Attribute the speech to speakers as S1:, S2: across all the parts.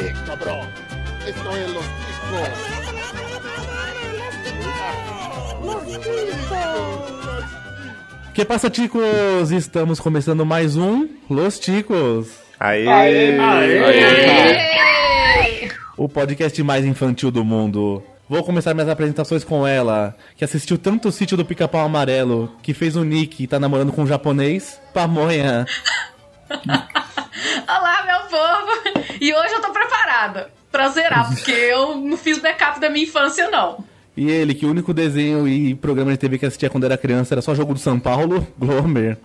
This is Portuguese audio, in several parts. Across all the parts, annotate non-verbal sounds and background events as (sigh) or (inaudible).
S1: Eh, cabrón. Esto es los
S2: Que passa, ticos? Estamos começando mais um Los Ticos.
S3: Aê!
S2: O podcast mais infantil do mundo. Vou começar minhas apresentações com ela, que assistiu tanto o sítio do Pica-Pau Amarelo, que fez o Nick e tá namorando com um japonês, Pamonha. (laughs)
S4: Povo! E hoje eu tô preparada pra zerar, porque eu não fiz backup da minha infância, não.
S2: E ele, que o único desenho e programa de TV que assistia quando era criança era só jogo do São Paulo, (laughs) Glomer.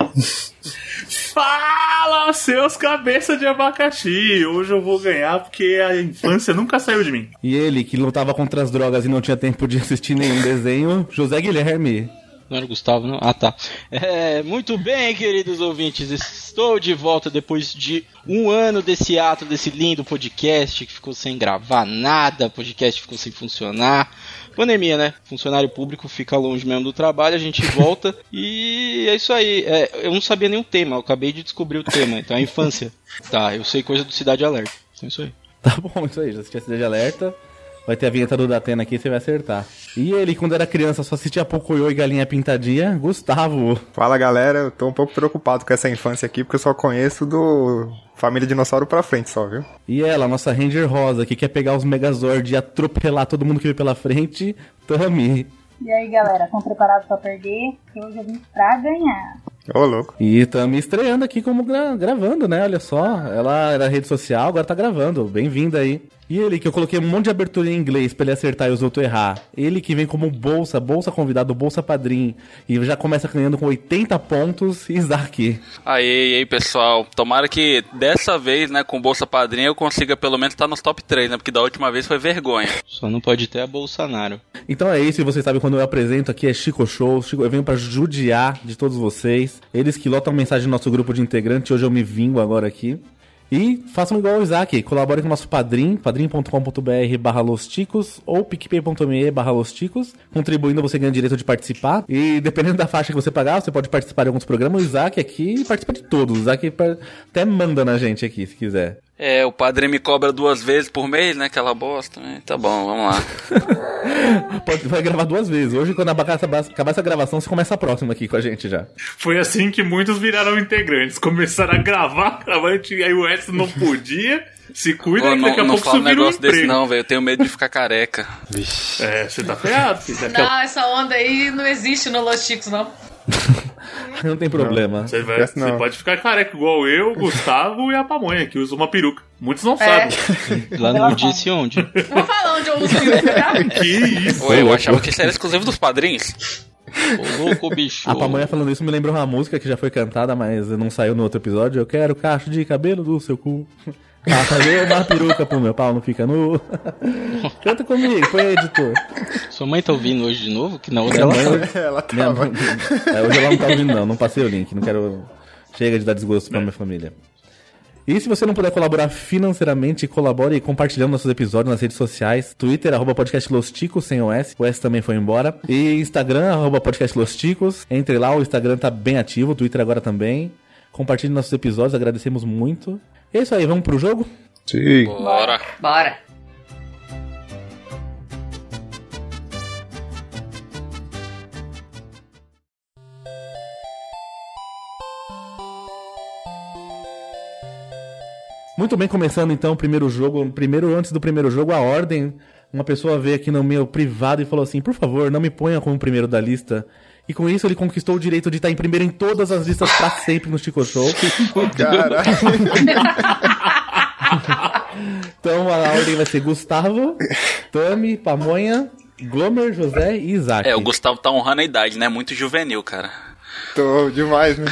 S5: Fala, seus cabeça de abacaxi! Hoje eu vou ganhar porque a infância nunca saiu de mim.
S2: E ele, que lutava contra as drogas e não tinha tempo de assistir nenhum desenho, José Guilherme.
S6: Não era o Gustavo, não? Ah, tá. É, muito bem, queridos ouvintes. Estou de volta depois de um ano desse ato, desse lindo podcast que ficou sem gravar nada, podcast ficou sem funcionar. Pandemia, né? Funcionário público fica longe mesmo do trabalho, a gente volta (laughs) e é isso aí. É, eu não sabia o tema, eu acabei de descobrir o tema, então é a infância. Tá, eu sei coisa do Cidade Alerta. Então é isso aí.
S2: Tá bom, isso aí, já assistia Cidade Alerta. Vai ter a vinheta do Datena aqui, você vai acertar. E ele, quando era criança, só assistia Pocoyo e Galinha Pintadinha, Gustavo.
S3: Fala galera, eu tô um pouco preocupado com essa infância aqui, porque eu só conheço do Família Dinossauro pra frente só, viu?
S2: E ela, nossa Ranger Rosa, que quer pegar os Megazord e atropelar todo mundo que vê pela frente, Tami.
S7: E aí, galera, estão preparados pra perder? Que hoje eu vim pra ganhar.
S3: Ô, louco.
S2: E Tami estreando aqui como gra- gravando, né? Olha só, ela era rede social, agora tá gravando. Bem-vinda aí. E ele, que eu coloquei um monte de abertura em inglês pra ele acertar e os outros errar. Ele que vem como bolsa, bolsa convidado, bolsa padrinho. E já começa ganhando com 80 pontos, (laughs) Isaac.
S8: Aí, aí, pessoal. Tomara que dessa vez, né, com Bolsa Padrinho, eu consiga pelo menos estar nos top 3, né? Porque da última vez foi vergonha.
S6: Só não pode ter a Bolsonaro.
S2: Então é isso, e vocês sabem quando eu apresento aqui é Chico Show. Chico, eu venho pra judiar de todos vocês. Eles que lotam mensagem no nosso grupo de integrantes, hoje eu me vingo agora aqui. E façam igual o Isaac, colaborem com o nosso padrim, padrim.com.br barra losticos ou picpay.me barra losticos. Contribuindo você ganha direito de participar. E dependendo da faixa que você pagar, você pode participar de alguns programas. O Isaac aqui participa de todos. O Isaac até manda na gente aqui, se quiser.
S8: É, o padrinho me cobra duas vezes por mês, né? Aquela bosta. né? Tá bom, vamos lá. (laughs)
S2: Pode, vai gravar duas vezes. Hoje, quando acabar essa, acabar essa gravação, você começa a próxima aqui com a gente já.
S5: Foi assim que muitos viraram integrantes. Começaram a gravar, (laughs) gravar, e aí o Edson não podia. Se cuida,
S8: Pô,
S5: que daqui a
S8: não não
S5: pouco
S8: fala um
S5: vira um
S8: negócio desse não, velho. Eu tenho medo de ficar careca.
S5: É, você tá ferrado, a
S4: Não, essa onda aí não existe no Los Chicos, não. (laughs) (laughs)
S2: Não tem problema.
S5: Você, vai- você pode ficar careca igual eu, o (laughs) Gustavo e a Pamonha, que usa uma peruca. Muitos não
S4: É.
S5: sabem. (laughs)
S6: Lá não disse onde.
S4: Não vou falar onde eu uso peruca?
S5: Que isso?
S8: Oi, eu achava que isso era exclusivo dos padrinhos.
S6: Ô louco, bicho.
S2: A pamonha falando isso me lembra uma música que já foi cantada, mas não saiu no outro episódio. Eu quero cacho de cabelo do seu cu. Ah, fazer uma peruca pro meu pau não fica nu. (laughs) Canta comigo, põe editor.
S6: Sua mãe tá ouvindo hoje de novo? Que na outra
S2: Minha
S6: ela
S2: mãe,
S3: Ela
S2: minha
S3: tava.
S2: mãe- é, hoje ela não tá ouvindo, não. Não passei o link. Não quero. Chega de dar desgosto pra minha família. E se você não puder colaborar financeiramente, colabore compartilhando nossos episódios nas redes sociais. Twitter, arroba podcast Los Ticos, sem o S. O S também foi embora. E Instagram, arroba podcast Los Ticos. Entre lá, o Instagram tá bem ativo, o Twitter agora também. Compartilhe nossos episódios, agradecemos muito. É isso aí, vamos pro jogo?
S3: Sim.
S8: Bora.
S4: Bora.
S2: Muito bem, começando então o primeiro jogo. Primeiro, antes do primeiro jogo, a ordem. Uma pessoa veio aqui no meu privado e falou assim: por favor, não me ponha como primeiro da lista. E com isso ele conquistou o direito de estar em primeiro em todas as listas pra sempre no Chico Show. (laughs)
S3: Caralho. (laughs)
S2: Então a ordem vai ser Gustavo, Tami, Pamonha, Glomer, José e Isaac.
S8: É, o Gustavo tá honrando a idade, né? Muito juvenil, cara.
S3: Tô demais, né?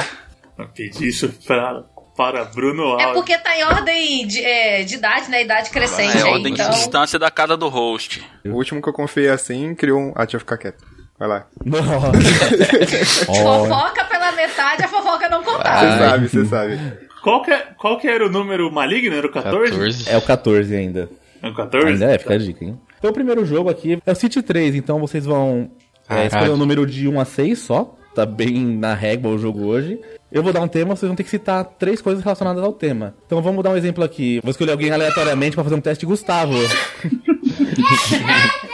S5: Eu pedi isso pra, para Bruno
S4: É
S5: Alves.
S4: porque tá em ordem de, é, de idade, né? Idade crescente
S8: É
S4: aí,
S8: ordem de
S4: então...
S8: distância da casa do host.
S3: O último que eu confiei assim criou um. Ah, deixa eu ficar quieto. Vai lá. (laughs)
S4: Fofoca pela metade, a fofoca não
S3: Você
S4: contava.
S3: sabe, você sabe.
S5: Qual que, é- qual que era o número maligno? Era o 14?
S6: 14.
S2: é o 14 ainda.
S5: É o 14?
S2: Ainda é, fica a dica, hein? Então o primeiro jogo aqui é o City 3, então vocês vão é, escolher o número de 1 a 6 só. tá bem na régua o jogo hoje. Eu vou dar um tema, vocês vão ter que citar três coisas relacionadas ao tema. Então vamos dar um exemplo aqui. Vou escolher alguém aleatoriamente pra fazer um teste Gustavo. (laughs)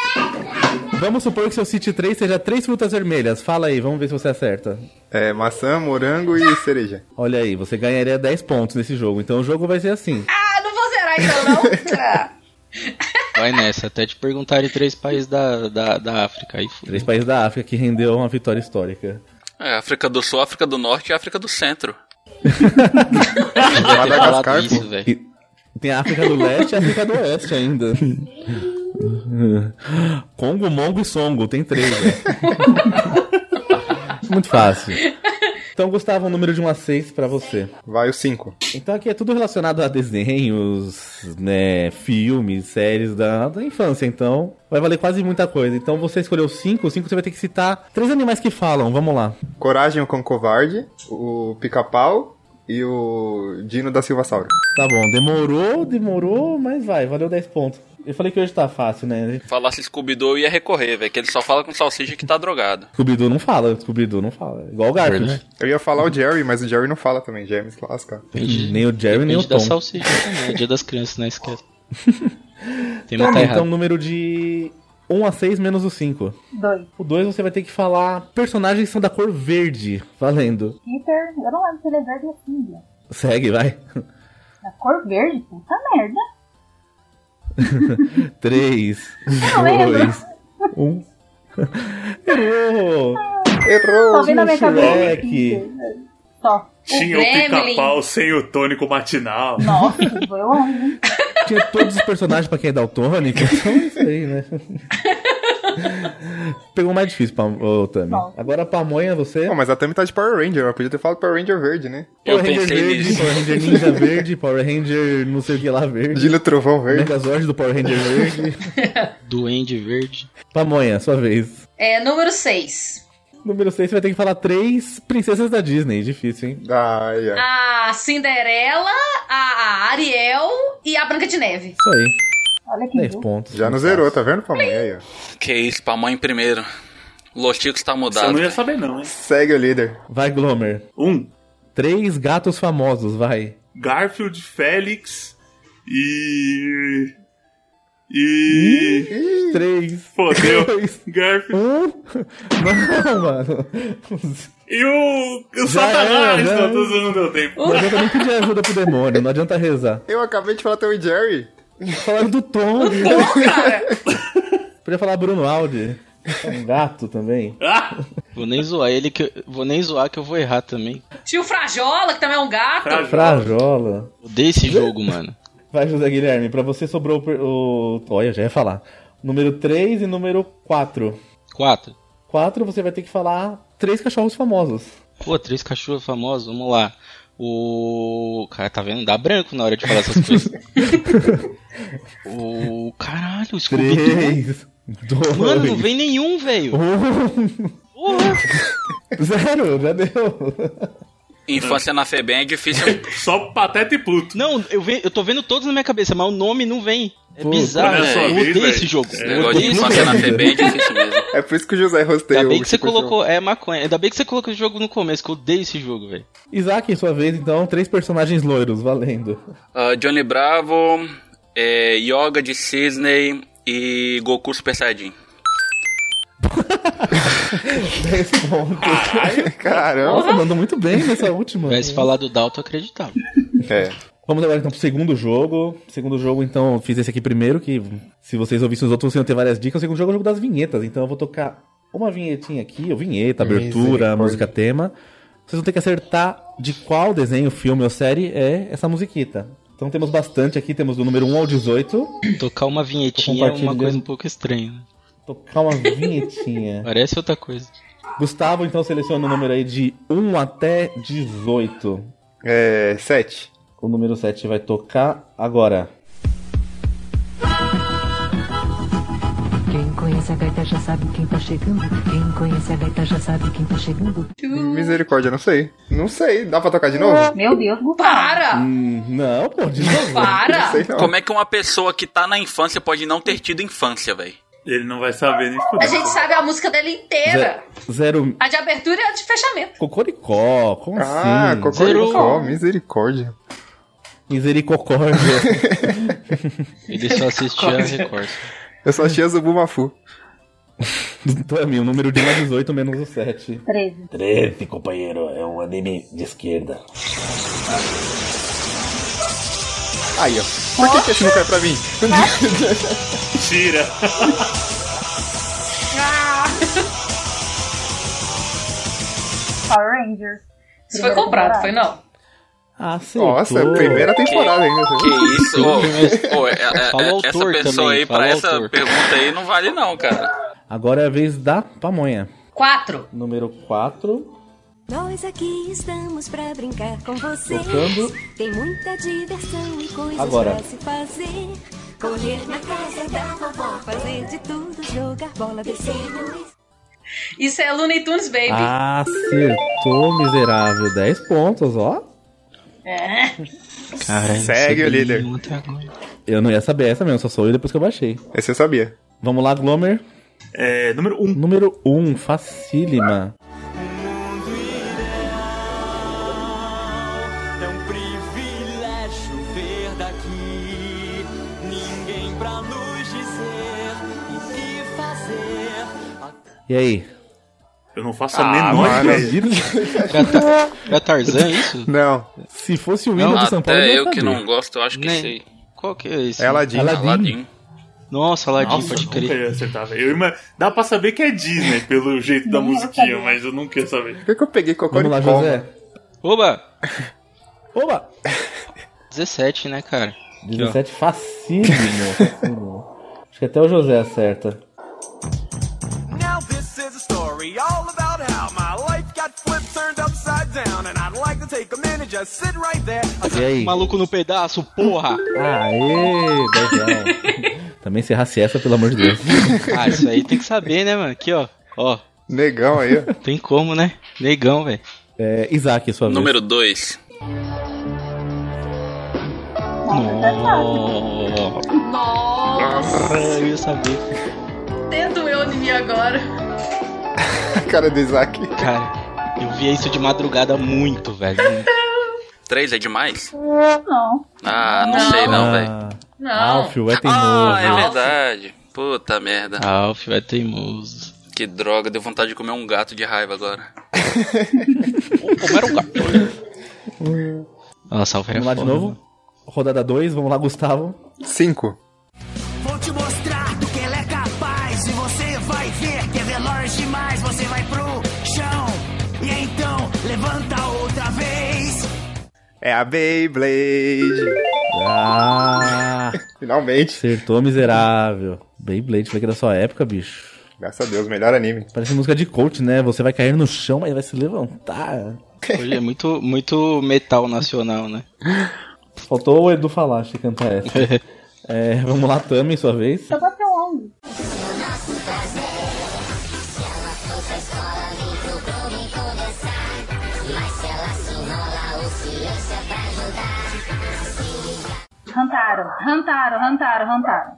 S2: vamos supor que seu City 3 seja três frutas vermelhas. Fala aí, vamos ver se você acerta.
S3: É, maçã, morango e cereja.
S2: Olha aí, você ganharia 10 pontos nesse jogo. Então o jogo vai ser assim.
S4: Ah, não vou zerar então, não. Ah. (laughs)
S6: Vai nessa, até te perguntar de três países da, da, da África. Aí.
S2: Três países da África que rendeu uma vitória histórica.
S8: É, África do Sul, África do Norte e África do Centro. (laughs)
S3: Madagascar,
S6: isso, velho.
S2: Tem a África do Leste e a África do Oeste ainda. (laughs) Congo, Mongo e Songo, tem três. né? (laughs) Muito fácil. Então, Gustavo, um número de 1 a 6 pra você.
S3: Vai o 5.
S2: Então aqui é tudo relacionado a desenhos, né, filmes, séries da, da infância, então vai valer quase muita coisa. Então você escolheu 5, o 5 você vai ter que citar três animais que falam, vamos lá.
S3: Coragem com covarde, o pica-pau e o Dino da Silva Sauro.
S2: Tá bom, demorou, demorou, mas vai, valeu 10 pontos. Eu falei que hoje tá fácil, né?
S8: Falasse Scooby-Doo eu ia recorrer, velho, que ele só fala com salsicha que tá drogado.
S2: Scooby-Doo não fala, Scooby-Oo não fala. Igual o Garfield.
S6: Verdade.
S3: Eu ia falar o Jerry, mas o Jerry não fala também. James clássica.
S6: Depende,
S2: Nem o Jerry, nem o
S6: depende da
S2: Tom.
S6: salsicha também. É dia das crianças, não esquece. (laughs) Tem
S2: Tá
S6: tá
S2: então número de 1 a 6 menos o 5.
S7: Dois.
S2: O 2 você vai ter que falar personagens que são da cor verde. Valendo.
S7: Peter, eu não lembro se ele é verde ou cinza.
S2: Segue, vai.
S7: Da cor verde? Puta merda. (laughs)
S2: 3,
S7: não lembro.
S2: 2, 1. Errou!
S3: Errou!
S7: Só vem na minha cabeça. Só.
S5: Tinha o
S4: Gremlin.
S5: pica-pau sem o tônico matinal.
S7: Nossa, (laughs) foi longe, hein?
S2: Tinha todos os personagens pra quem é daltônico. Então é isso aí, né? (laughs) Pegou o mais difícil, pra, ô, Tami.
S7: Não.
S2: Agora a pamonha, você.
S3: Pô, mas a Tami tá de Power Ranger. Eu podia ter falado Power Ranger verde, né?
S8: Eu
S2: Power Ranger
S8: pensei
S2: verde,
S8: nisso.
S2: Power Ranger Ninja verde, Power Ranger não sei o que lá verde.
S3: Dino Trovão verde.
S2: Megazord do Power Ranger verde. (laughs)
S6: Duende verde.
S2: Pamonha, sua vez.
S4: É, número 6.
S2: Número 6, você vai ter que falar três princesas da Disney. Difícil, hein?
S3: Ai, ai.
S4: A Cinderela, a Ariel e a Branca de Neve.
S2: Isso aí.
S7: Olha que
S2: 10
S7: duro.
S2: pontos.
S3: Já não zerou, tá vendo, ó.
S8: Que isso, pra mãe primeiro. Los Chicos tá
S5: Você
S8: mudado.
S5: não ia saber, não, hein?
S3: Segue o líder.
S2: Vai, Glomer.
S5: Um,
S2: Três gatos famosos, vai.
S5: Garfield, Félix e. E.
S2: Três.
S5: Fodeu.
S2: Dois.
S5: Garfield.
S2: Um. Não, mano.
S5: E o. O
S2: Já
S5: Satanás,
S2: era,
S5: não, tô usando meu tempo.
S2: Não adianta nem pedir ajuda pro demônio, não adianta rezar.
S3: Eu acabei de falar Tom e Jerry.
S2: Falaram do Tom. (laughs)
S4: Pô, cara.
S2: Podia falar Bruno Aldi. É Um gato também.
S5: Ah!
S6: Vou nem zoar ele que eu- vou nem zoar que eu vou errar também.
S4: Tio Frajola, que também é um gato.
S5: Frajola.
S2: Frajola.
S6: Odeio esse jogo, mano.
S2: Vai, José Guilherme. Pra você sobrou o. Olha, já ia falar. Número 3 e número 4.
S6: Quatro.
S2: 4 você vai ter que falar três cachorros famosos.
S6: Pô, três cachorros famosos, vamos lá. O. Cara, tá vendo? Dá branco na hora de falar essas coisas. (laughs) o. Caralho, o Scooby-Doo.
S2: 3, 2,
S6: Mano, não vem nenhum, velho.
S2: 1.
S6: Porra.
S2: Zero, já deu.
S8: Infância na Febem é difícil. (laughs)
S5: Só Pateta e Pluto.
S6: Não, eu, ve- eu tô vendo todos na minha cabeça, mas o nome não vem. É
S2: Pô,
S6: bizarro,
S8: é.
S6: Eu odeio esse jogo.
S5: Esse
S6: Eu
S8: Negócio de infância na Febem é difícil mesmo.
S3: É por isso que o José rosteia
S6: Ainda bem que você colocou. É maconha. Ainda bem que você colocou o jogo no começo, que eu odeio esse jogo, velho.
S2: Isaac, em sua vez, então, três personagens loiros, valendo.
S8: Ah, Johnny Bravo, é, Yoga de Disney e Goku Super Saiyajin.
S2: 10 pontos.
S3: Caramba.
S2: Nossa, mandou muito bem nessa última.
S6: Tivesse falado do Dalton, acreditava.
S3: É.
S2: Vamos agora então pro segundo jogo. Segundo jogo, então, eu fiz esse aqui primeiro, que se vocês ouvissem os outros, vocês iam ter várias dicas. O segundo jogo é o jogo das vinhetas. Então eu vou tocar uma vinhetinha aqui, ou vinheta, abertura, música tema. Vocês vão ter que acertar de qual desenho, filme ou série é essa musiquita. Então temos bastante aqui, temos do número 1 ao 18.
S6: Tocar uma vinhetinha é uma coisa um pouco estranha.
S2: Tocar uma vinhetinha. (laughs)
S6: Parece outra coisa.
S2: Gustavo, então seleciona o número aí de 1 até 18.
S3: É. Sete.
S2: O número 7 vai tocar agora.
S9: Quem conhece a gaita já sabe quem tá chegando. Quem conhece a gaita já sabe quem tá chegando.
S3: Misericórdia, não sei. Não sei. Dá pra tocar de novo?
S7: Meu Deus, Gustavo.
S4: Para!
S2: Hum, não, pô, de novo.
S3: Não
S4: Para!
S3: sei não.
S8: Como é que uma pessoa que tá na infância pode não ter tido infância, velho?
S5: Ele não vai saber nem
S4: A
S5: fudendo.
S4: gente sabe a música dele inteira.
S2: Ze- Zero.
S4: A de abertura e a de fechamento.
S2: Cocoricó, como
S3: Ah,
S2: assim?
S3: Cocoricó, misericórdia.
S2: Misericórdia. (laughs)
S6: Ele só assistia a Record.
S3: Eu só achei a Zubumafu.
S2: Tami, o número de 1 a 18 menos o 7.
S7: 13.
S2: 13, companheiro. É um anime de esquerda.
S3: Aí, ó. Por que, que esse não cai pra mim?
S5: Tira. (laughs)
S7: Power Rangers.
S4: Isso foi comprado,
S7: temporada.
S4: foi não?
S2: Acertou.
S3: Nossa, é primeira temporada ainda.
S8: Que isso? (laughs) Ô, ô, é- é-
S6: Fala o
S8: é-
S6: autor
S8: essa pessoa
S6: também,
S8: aí, pra essa
S6: autor.
S8: pergunta aí, não vale não, cara.
S2: Agora é a vez da pamonha.
S4: Quatro.
S2: Número 4.
S10: Nós aqui estamos pra brincar com vocês.
S2: Tocando.
S10: Tem muita diversão e coisas
S2: Agora.
S10: pra se fazer. Correr na casa da vovó, fazer de tudo, jogar bola, descer no
S4: Isso é Looney Tunes, baby.
S2: Acertou, miserável. 10 pontos, ó.
S4: É.
S6: Caralho,
S3: Segue o líder.
S2: Eu não ia saber essa mesmo, só sou eu depois que eu baixei.
S3: Esse eu sabia.
S2: Vamos lá, Glomer.
S5: É, número 1. Um.
S2: Número 1, um, facílima. E aí?
S5: Eu não faço a
S3: Ah,
S5: menor
S3: mano.
S5: ideia.
S6: Era, era Tarzan isso?
S3: Não,
S2: Se fosse o
S6: Não,
S2: de São Paulo,
S8: Até
S2: ia
S8: eu que não gosto, eu acho que
S6: Nem-
S8: sei.
S6: Qual que é esse?
S3: é Aladdin.
S2: Aladdin.
S8: Aladdin.
S6: Nossa, Aladdin,
S5: Nossa,
S6: pode
S5: nunca
S6: crer.
S5: ia acertar, velho. Eu ima- Dá pra saber que é Disney pelo jeito da
S7: Não, eu
S5: musiquinha, mas eu nunca ia saber.
S3: Por que, que eu peguei
S2: Vamos lá,
S3: Cocoricó?
S2: José.
S6: Oba!
S2: Oba!
S6: 17, né, cara?
S2: 17, facílimo. facílimo. Acho que até o José acerta. E aí?
S6: Maluco no pedaço, porra!
S2: Aê, dezão. (laughs) Também se errasse essa, pelo amor de Deus.
S6: Ah, isso aí tem que saber, né, mano? Aqui, ó. Ó,
S3: Negão aí, ó.
S6: tem como, né? Negão, velho.
S2: É, Isaac, sua vez.
S8: Número 2.
S7: Nossa.
S4: Nossa.
S6: Eu ia saber. (laughs)
S4: Até doeu em mim agora.
S3: A (laughs) cara do Isaac.
S6: Cara, eu via isso de madrugada muito, velho.
S8: 3 é demais?
S7: Não.
S8: Ah, não,
S4: Não.
S8: sei não, velho.
S2: Ah,
S4: Não.
S2: Alfio, é teimoso.
S8: Ah, é verdade. Puta merda.
S6: Alf é teimoso.
S8: Que droga, deu vontade de comer um gato de raiva agora. (laughs)
S6: Como era um gato? Nossa, Alf era
S2: Vamos lá de
S6: foda,
S2: novo.
S6: mano.
S2: Rodada 2, vamos lá, Gustavo.
S3: Cinco.
S11: Vou te mostrar do que ela é capaz e você vai ver que é veloz demais. Você vai pro levanta outra vez.
S3: É a Beyblade.
S2: Ah,
S3: Finalmente.
S2: acertou, miserável. Beyblade, falei que era da sua época, bicho.
S3: Graças a Deus, melhor anime.
S2: Parece música de coach, né? Você vai cair no chão, mas vai se levantar.
S6: Hoje é muito, muito metal nacional, né?
S2: Faltou o Edu falar, achei cantar essa. (laughs) É, vamos lá, Tami, sua vez.
S7: Só bateu onde? Rantaro, Rantaro, Rantaro, Rantaro.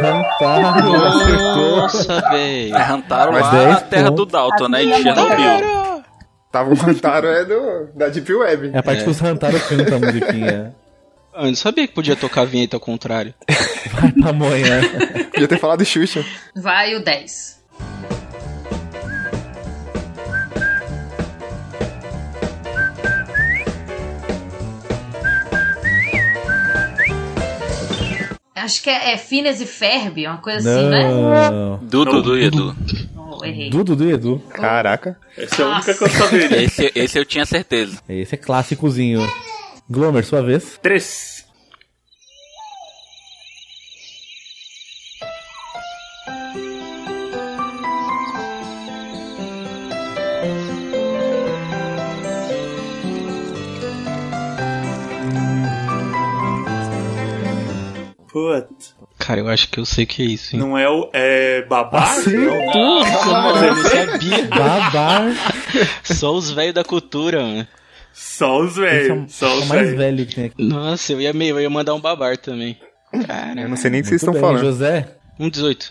S2: Rantaro, acertou.
S6: Nossa, velho.
S8: É Rantaro
S2: Mas
S8: lá
S2: 10
S8: na terra do
S2: pontos.
S8: Dalton, né? Em
S7: é
S8: Chernobyl.
S3: Tava o Rantaro é do, da Deep Web.
S2: É a parte que os Rantaro cantam a musiquinha.
S6: Ah, Eu não sabia que podia tocar a vinheta ao contrário.
S2: Vai pra amanhã.
S3: Podia ter falado Xuxa.
S4: Vai o 10. Acho que é, é Phineas e Ferb, uma coisa assim, né?
S2: Não.
S8: Dudu, Dudu e Edu.
S4: Oh, errei.
S2: Dudu do Edu.
S3: Caraca.
S5: Essa é a única que eu saberia.
S8: Esse, esse eu tinha certeza.
S2: Esse é clássicozinho. Glomer, sua vez.
S5: 3.
S6: Cara, eu acho que eu sei que é isso, hein?
S5: Não é o. É. Babar?
S2: Ah, Acertou,
S6: não, ah, não. mano, eu não sabia.
S2: Babar.
S6: Só os velhos da cultura, mano.
S5: Só os
S2: é
S5: velhos.
S2: É
S5: os
S2: mais
S5: velho.
S2: velho que tem aqui.
S6: Nossa, eu ia, meio, eu ia mandar um babar também. Cara.
S3: Eu não sei nem o que vocês estão
S2: bem.
S3: falando.
S2: José?
S6: 1,18.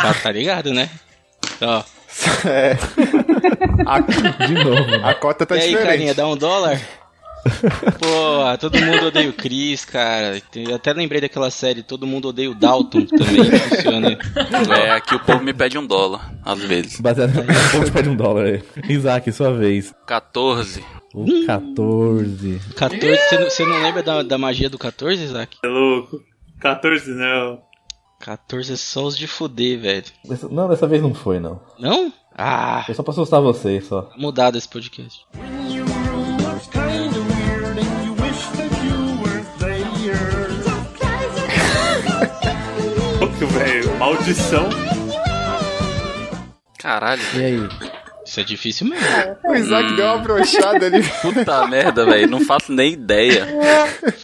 S6: Tá, tá ligado, né? Ó. (laughs)
S3: É.
S2: De novo.
S3: A cota tá
S6: e aí,
S3: diferente.
S6: carinha, dá um dólar? Pô, todo mundo odeia o Chris, cara. Eu até lembrei daquela série Todo Mundo Odeia o Dalton também. Funciona.
S8: É, aqui o povo me pede um dólar, às vezes.
S2: Baseado no ponto pede um dólar aí. Isaac, sua vez.
S8: 14.
S2: O 14.
S6: 14, você não, você não lembra da, da magia do 14, Isaac?
S5: É louco. 14 não.
S6: 14 é só os de fuder, velho.
S2: Não, dessa vez não foi, não.
S6: Não? Ah,
S2: Foi só pra assustar vocês, só.
S6: mudado esse podcast.
S5: Velho. Maldição.
S8: Caralho.
S2: E aí?
S6: Isso é difícil mesmo.
S3: O Isaac deu uma brochada ali. (laughs)
S8: Puta merda, velho. Não faço nem ideia.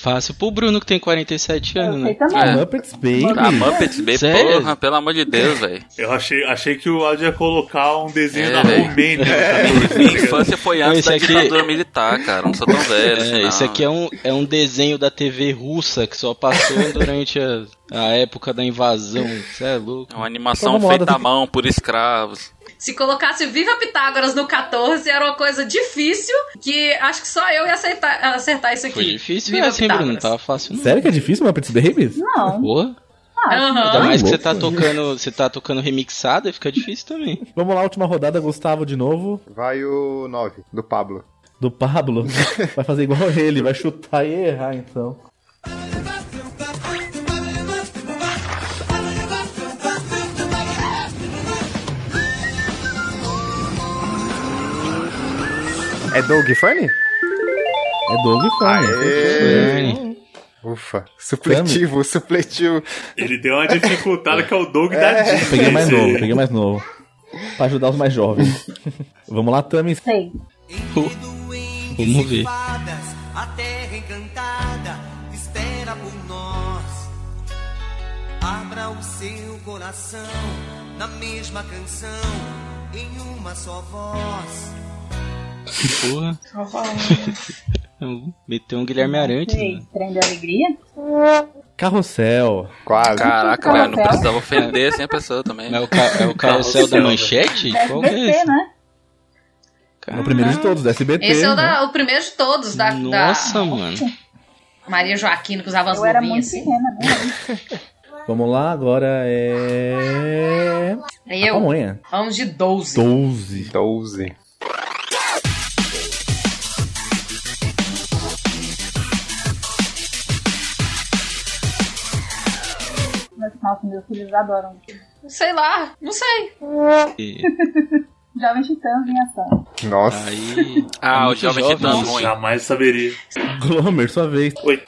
S6: Fácil pro Bruno que tem 47 anos, né?
S8: É.
S2: Muppets Baby.
S8: Ah, Muppets Baby,
S6: Sério?
S8: porra, pelo amor de Deus, velho.
S5: Eu achei, achei que o áudio ia colocar um desenho
S8: É,
S5: da. Romênia. (laughs)
S8: Minha infância foi antes
S6: Esse
S8: da
S6: aqui-
S8: ditadura militar, cara. Não sou tão velho.
S6: É,
S8: não.
S6: esse aqui é um, é um desenho da TV russa que só passou (laughs) durante a, a época da invasão. Você é louco.
S8: É uma animação feita à mão por escravos.
S4: Se colocasse Viva Pitágoras no 14, era uma coisa difícil que acho que só eu ia aceitar, acertar isso aqui.
S6: Foi difícil
S4: Viva
S6: assim, Bruno. Não tava fácil, não.
S2: Sério que é difícil Muppets Babies?
S7: Não.
S6: Boa.
S4: Aham.
S6: Ainda mais que você tá tocando, você tá tocando remixado, aí fica difícil também. (laughs)
S2: Vamos lá, última rodada, Gustavo de novo.
S3: Vai o 9, do Pablo.
S2: Do Pablo. (laughs) Vai fazer igual ele, vai chutar e errar, então.
S3: É Doug Funny?
S2: É Doug Funny.
S3: Ufa. Supletivo, supletivo.
S5: Ele deu uma dificultada que é o Doug da Disney.
S2: Peguei mais novo, peguei mais novo. Pra ajudar os mais jovens. (laughs) Vamos lá, Tami.
S7: Sei.
S6: Vamos ver.
S11: a terra encantada espera por nós. Abra o seu coração na mesma canção, em uma só voz.
S6: Porra. (laughs) Meteu um Guilherme Arantes,
S7: Sei.
S6: né?
S7: Trem de alegria?
S2: Carrossel.
S3: Quase.
S8: Caraca, velho, não precisava ofender assim a pessoa também.
S6: Mas é o, ca é o carrossel da manchete? Qual que é
S7: SBT,
S6: esse?
S7: né?
S2: É o primeiro de todos, do SBT.
S4: Esse é o,
S2: né?
S4: da- o primeiro de todos, da,
S6: Nossa,
S4: da
S6: mano.
S4: Maria Joaquina, que usava as
S7: Eu era muito
S4: assim.
S7: pequena, né? (laughs)
S2: Vamos lá, agora é.
S4: Eu.
S2: Pamonha.
S4: Vamos de 12.
S2: 12.
S3: 12.
S7: Nossa, meus filhos adoram.
S4: Sei lá, não sei.
S6: E- (laughs)
S7: Jovem Titãs em ação.
S3: Nossa.
S6: Aí.
S8: Ah, o
S6: muito
S8: Jovem
S6: jovem
S8: Titã
S6: isso.
S8: ruim.
S5: Jamais saberia.
S2: Glomer, sua vez.
S5: Oi.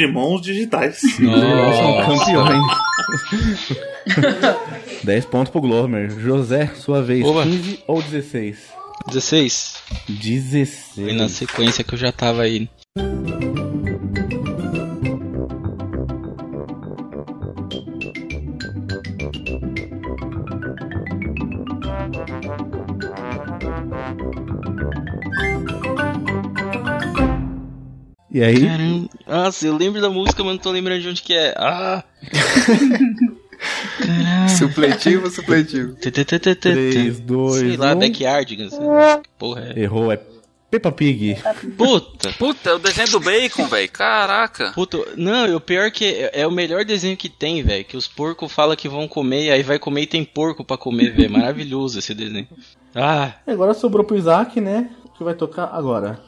S5: Digimons digitais.
S2: Eles (laughs) são
S6: Nossa.
S2: campeões. (laughs) 10 pontos pro Glomer. José, sua vez.
S6: Oba.
S2: 15 ou 16?
S6: 16. Foi na
S2: 16.
S6: sequência que eu já tava aí.
S2: E aí?
S6: Caramba. Nossa, eu lembro da música, mas não tô lembrando de onde que é. Ah! (laughs)
S3: Supletivo, supletivo.
S2: 3, 2,
S6: Sei lá,
S2: 1.
S6: Backyard. não sei. Que Porra, é.
S2: Errou, é Peppa Pig.
S6: Puta!
S8: Puta, é o desenho do Bacon, velho. Caraca.
S6: Puta, não, e o pior é que é, é o melhor desenho que tem, velho. Que os porcos falam que vão comer, e aí vai comer e tem porco pra comer, velho. Maravilhoso esse desenho. Ah,
S2: agora sobrou pro Isaac, né? Que vai tocar agora.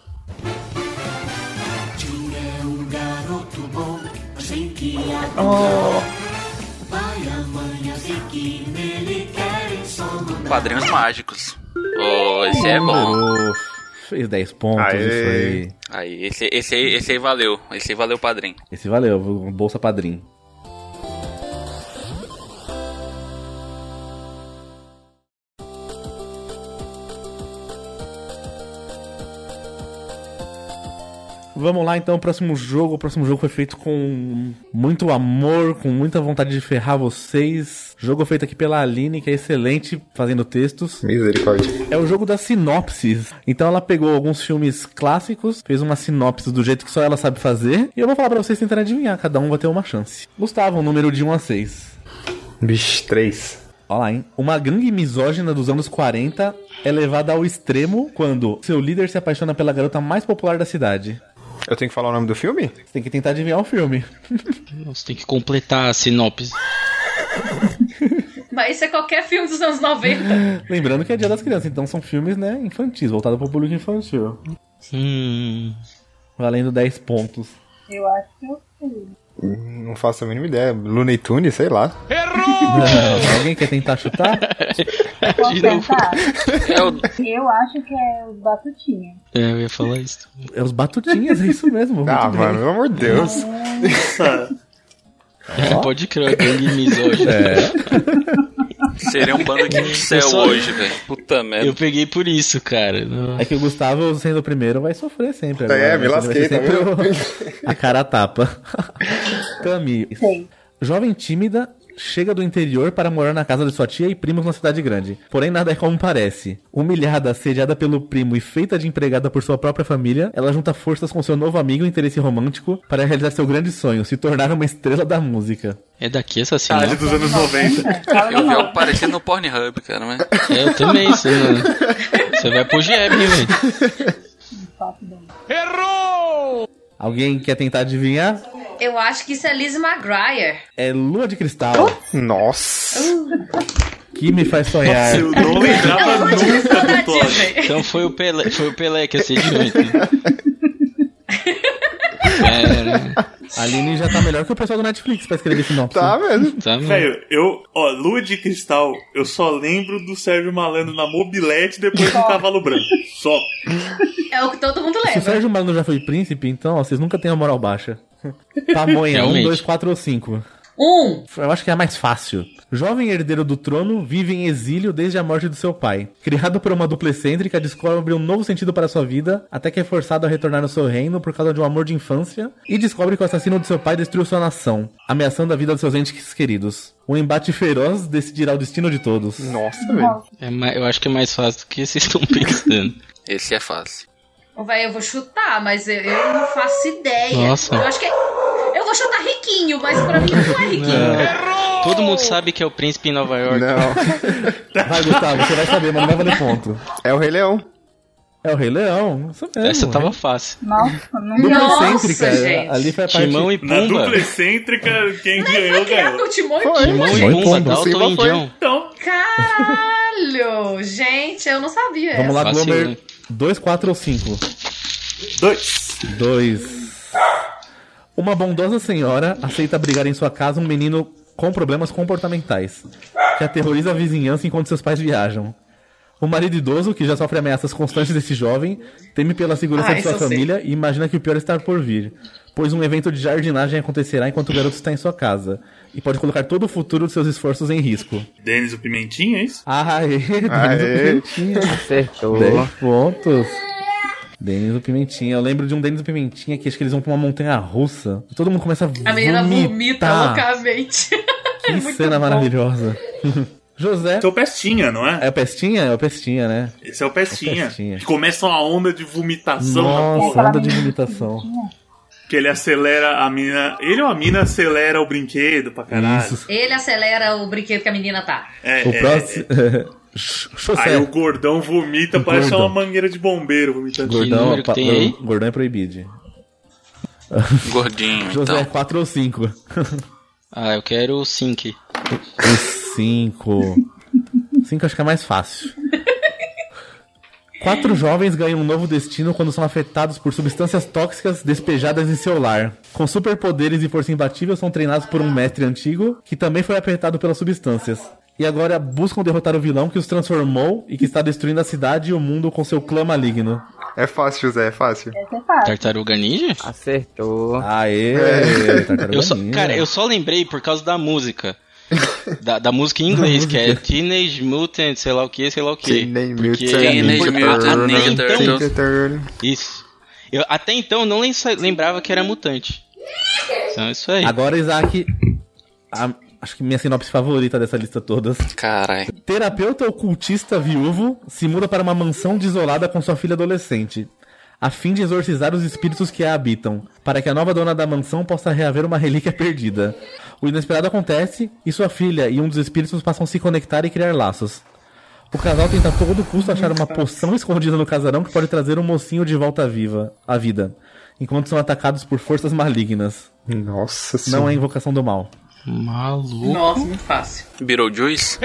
S8: Quadrinhos mágicos. Oh, esse é bom.
S2: Fez 10 pontos,
S3: Aê.
S2: isso aí.
S8: Aí, esse, esse, aí, esse aí valeu. Esse aí valeu, padrinho.
S2: Esse valeu, Bolsa Padrim. Vamos lá então, o próximo jogo. O próximo jogo foi feito com muito amor, com muita vontade de ferrar vocês. Jogo feito aqui pela Aline, que é excelente fazendo textos.
S3: Misericórdia.
S2: É o jogo das sinopses. Então ela pegou alguns filmes clássicos, fez uma sinopse do jeito que só ela sabe fazer. E eu vou falar pra vocês tentarem adivinhar, cada um vai ter uma chance. Gustavo, um número de 1 a 6.
S3: Bicho, três.
S2: Olha lá, hein? Uma gangue misógina dos anos 40 é levada ao extremo quando seu líder se apaixona pela garota mais popular da cidade.
S3: Eu tenho que falar o nome do filme?
S2: Você tem que tentar adivinhar o filme.
S6: Você tem que completar a sinopse.
S4: Mas isso é qualquer filme dos anos 90.
S2: Lembrando que é Dia das Crianças, então são filmes, né, infantis, voltados pro público infantil.
S6: Hum.
S2: Valendo 10 pontos.
S7: Eu acho que eu sei.
S3: Não faço a mínima ideia. Looney Tunes, sei lá.
S2: Não, alguém quer tentar chutar?
S7: Posso tentar?
S8: É o,
S7: Eu acho que é os Batutinha.
S6: É, eu ia falar isso.
S2: É os Batutinhas, é isso mesmo.
S3: Ah, mano, pelo amor de Deus. (laughs)
S6: É, pode crer, gangue misógino.
S8: Seria um bando aqui do céu
S6: Eu só-
S8: hoje, velho. Puta merda.
S6: Eu peguei por isso, cara. Não-
S2: É que o Gustavo, sendo o primeiro, vai sofrer sempre. Agora,
S3: É, me
S2: né?
S3: lasquei,
S2: ser
S3: tá
S2: o- (laughs) a cara tapa. (laughs) Cami, jovem tímida, chega do interior para morar na casa de sua tia e primos na cidade grande. Porém, nada é como parece. Humilhada, assediada pelo primo e feita de empregada por sua própria família, ela junta forças com seu novo amigo e interesse romântico para realizar seu grande sonho, se tornar uma estrela da música.
S6: É daqui essa
S5: Ah, de
S6: sinopse?
S5: dos anos 90.
S7: Fala (laughs)
S8: Eu vi algo parecido no Pornhub, cara, mas.
S6: É, eu também, você, você vai pro Jeb, hein, velho.
S7: Bem.
S2: Alguém quer tentar adivinhar?
S4: Eu acho que isso é Lizzie McGuire.
S2: É Lua de Cristal,
S3: Nossa.
S2: que me faz sonhar.
S5: Eu não lembrava nunca do plot. (laughs)
S6: Então foi o Pelé, foi o Pelé que acertou. Então.
S2: A Aline já tá melhor que o pessoal do Netflix pra escrever sinopse.
S3: Tá mesmo.
S6: Tá.
S5: Velho, eu, ó, Lua de Cristal, eu só lembro do Sérgio Malandro na mobilete depois do cavalo branco. Só.
S4: É o que todo mundo
S2: Se o
S4: lembra.
S2: Sérgio Malandro já foi príncipe, então ó, vocês nunca têm a moral baixa. (laughs) Pamonha, um,
S6: Realmente.
S2: dois, quatro ou cinco.
S4: Um.
S2: Eu acho que é a mais fácil. Jovem herdeiro do trono vive em exílio desde a morte do seu pai. Criado por uma dupla excêntrica, descobre um novo sentido para sua vida, até que é forçado a retornar ao seu reino por causa de um amor de infância, e descobre que o assassino de seu pai destruiu sua nação, ameaçando a vida dos seus entes queridos. Um embate feroz decidirá o destino de todos.
S3: Nossa, velho.
S6: É mais- eu acho que é mais fácil do que vocês estão (laughs) pensando.
S8: Esse é fácil.
S4: Ô, Véi, eu vou chutar, mas eu, eu não faço ideia.
S6: Nossa.
S4: Eu acho que é... Vou chutar riquinho, mas pra mim não é riquinho.
S6: Todo mundo sabe que é o príncipe em Nova York.
S3: Não. (laughs)
S2: Vai, Gustavo, você vai saber, mas não vai valer ponto.
S3: É o Rei Leão.
S2: É o Rei Leão, isso mesmo.
S6: Essa tava fácil.
S7: Nossa, não
S2: Dupla
S4: Nossa,
S2: excêntrica,
S4: gente.
S2: ali foi a parte...
S6: Timão e
S5: Na
S6: Pumba.
S5: dupla excêntrica, quem ganhou,
S4: criado
S5: ganhou.
S4: com o Timão e. Pumba.
S6: Timão e Pumba, Dalton e. Indião.
S5: Então,
S4: Caralho! Gente, eu não sabia
S2: Vamos
S4: essa.
S2: lá, Glomer.
S6: né?
S2: 2, 4 ou 5?
S5: dois.
S2: 2. Uma bondosa senhora aceita abrigar em sua casa um menino com problemas comportamentais, que aterroriza a vizinhança enquanto seus pais viajam. O marido idoso, que já sofre ameaças constantes desse jovem, teme pela segurança
S4: Ah,
S2: de sua
S4: eu sei.
S2: família e imagina que o pior está por vir, pois um evento de jardinagem acontecerá enquanto o garoto está em sua casa, e pode colocar todo o futuro de seus esforços em risco.
S5: Denis o Pimentinha, é isso?
S2: Aê, (laughs) Denis
S3: Aê.
S2: o Pimentinha.
S3: Acertou.
S2: 10 pontos. Denis o Pimentinha. Eu lembro de um Denis o Pimentinha que acho que eles vão pra uma montanha russa. E todo mundo começa a
S4: A menina vomita
S2: vomitar.
S4: loucamente. (laughs)
S2: Que
S4: Muito
S2: cena
S4: bom.
S2: maravilhosa. (laughs) José.
S5: Esse é o Pestinha, não é?
S2: É o Pestinha? É o Pestinha, né?
S5: Esse é o Pestinha.
S2: É o Pestinha.
S5: Que começa uma onda de vomitação na
S2: Nossa, onda de vomitação.
S5: Que ele acelera a mina. Ele ou a mina acelera o brinquedo pra caralho.
S2: Isso.
S4: Ele acelera o brinquedo que a menina tá.
S5: É,
S2: O
S5: é,
S2: próximo. (laughs)
S5: Aí o gordão vomita,
S2: O
S5: parece
S2: gordão.
S5: uma mangueira de bombeiro vomitando.
S2: Gordão,
S6: que tem aí?
S2: gordão é proibido. (laughs)
S8: Gordinho.
S2: José,
S8: Então.
S2: 4 ou 5? (laughs)
S6: Ah, eu quero o Sync.
S2: 5. 5 acho que é mais fácil. Quatro jovens ganham um novo destino quando são afetados por substâncias tóxicas despejadas em seu lar. Com superpoderes e força imbatível, são treinados por um mestre antigo que também foi afetado pelas substâncias. E agora buscam derrotar o vilão que os transformou e que está destruindo a cidade e o mundo com seu clã maligno.
S3: É fácil, José, é fácil.
S7: Essa é fácil.
S6: Tartaruga Ninja?
S12: Acertou.
S2: Aê! Tartaruga
S6: Eu só,
S2: Ninja.
S6: cara, eu só lembrei por causa da música. Da, da música em inglês, que é Teenage Mutant, sei lá o que, sei lá o que.
S3: Teenage Mutant
S8: Teenage Mutant Ninja
S6: então-.
S8: Turtle.
S6: Isso. Eu até então não lem- lembrava que era mutante. Então é isso aí.
S2: Agora, Isaac, a- acho que minha sinopse favorita dessa lista todas.
S8: Caralho.
S2: Terapeuta ocultista viúvo se muda para uma mansão desolada com sua filha adolescente, a fim de exorcizar os espíritos que a habitam, para que a nova dona da mansão possa reaver uma relíquia perdida. O inesperado acontece e sua filha e um dos espíritos passam a se conectar e criar laços. O casal tenta a todo custo achar uma poção (laughs) escondida no casarão que pode trazer o mocinho de volta à viva, à vida, enquanto são atacados por forças malignas.
S3: Nossa
S2: Não
S3: senhora.
S2: é invocação do mal.
S6: Maluco.
S4: Nossa, muito fácil.
S8: Beetlejuice?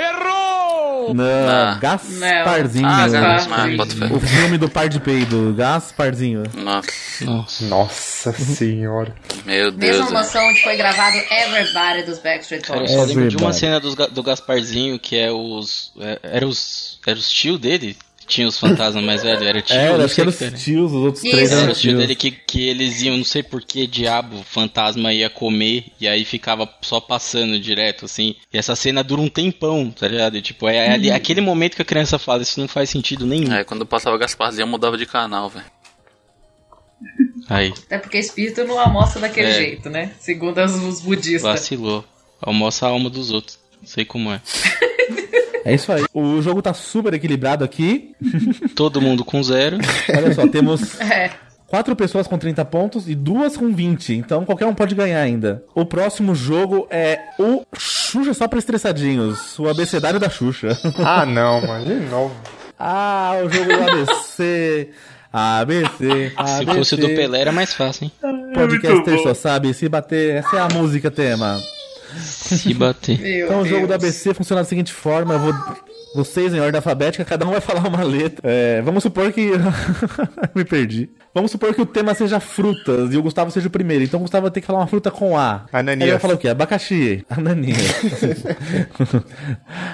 S2: Não,
S8: Ah.
S2: Gasparzinho.
S8: Ah,
S4: Gasparzinho.
S8: ah, bota fé.
S2: O filme do par de peido, Gasparzinho.
S8: Nossa,
S6: Nossa.
S3: Nossa senhora.
S8: meu Deus.
S4: Mesma mansão onde foi gravado Everybody dos Backstreet
S6: Cara, eu
S4: Boys.
S6: só
S2: É
S6: lembro de uma cena Ga- do Gasparzinho, que é os. é- Era os. Era os tio dele? Tinha os fantasmas mais velhos? Era tio?
S2: É,
S6: não
S2: acho que eram
S6: o que
S2: os
S6: era.
S2: tios, os outros
S4: Isso.
S2: três
S6: Era
S2: eram
S6: o
S2: os
S6: tio
S2: tios.
S6: dele que, que eles iam, não sei por que diabo, fantasma ia comer, e aí ficava só passando direto, assim. E essa cena dura um tempão, tá ligado? E, tipo, é, ali- aquele momento que a criança fala, isso não faz sentido nenhum.
S8: É, quando passava Gasparzinho, eu mudava de canal, velho.
S6: Aí,
S4: Até porque espírito não almoça daquele
S6: É.
S4: jeito, né? Segundo os budistas.
S6: vacilou. Almoça a alma dos outros. Não sei como é. (laughs)
S2: É isso aí. O jogo tá super equilibrado aqui.
S6: Todo mundo com zero.
S2: Olha só, temos (laughs)
S4: É.
S2: quatro pessoas com 30 pontos e duas com 20. Então qualquer um pode ganhar ainda. O próximo jogo é o Xuxa só pra estressadinhos. O abecedário da Xuxa. (laughs)
S3: Ah, não, mano. De novo.
S2: ah, o jogo do ABC. ABC. (laughs)
S6: Se fosse o do Pelé era mais fácil, hein?
S2: Podcaster só sabe se bater. Essa é a música tema.
S6: Se bater.
S4: Meu
S2: Então o jogo
S4: Deus.
S2: do ABC funciona da seguinte forma, eu vou. Vocês em ordem alfabética, cada um vai falar uma letra. É, vamos supor que. (laughs) Me perdi. Vamos supor que o tema seja frutas e o Gustavo seja o primeiro. Então o Gustavo vai ter que falar uma fruta com A.
S3: Ananias.
S2: Aí ele vai falar o quê? Abacaxi. Ananias. (laughs)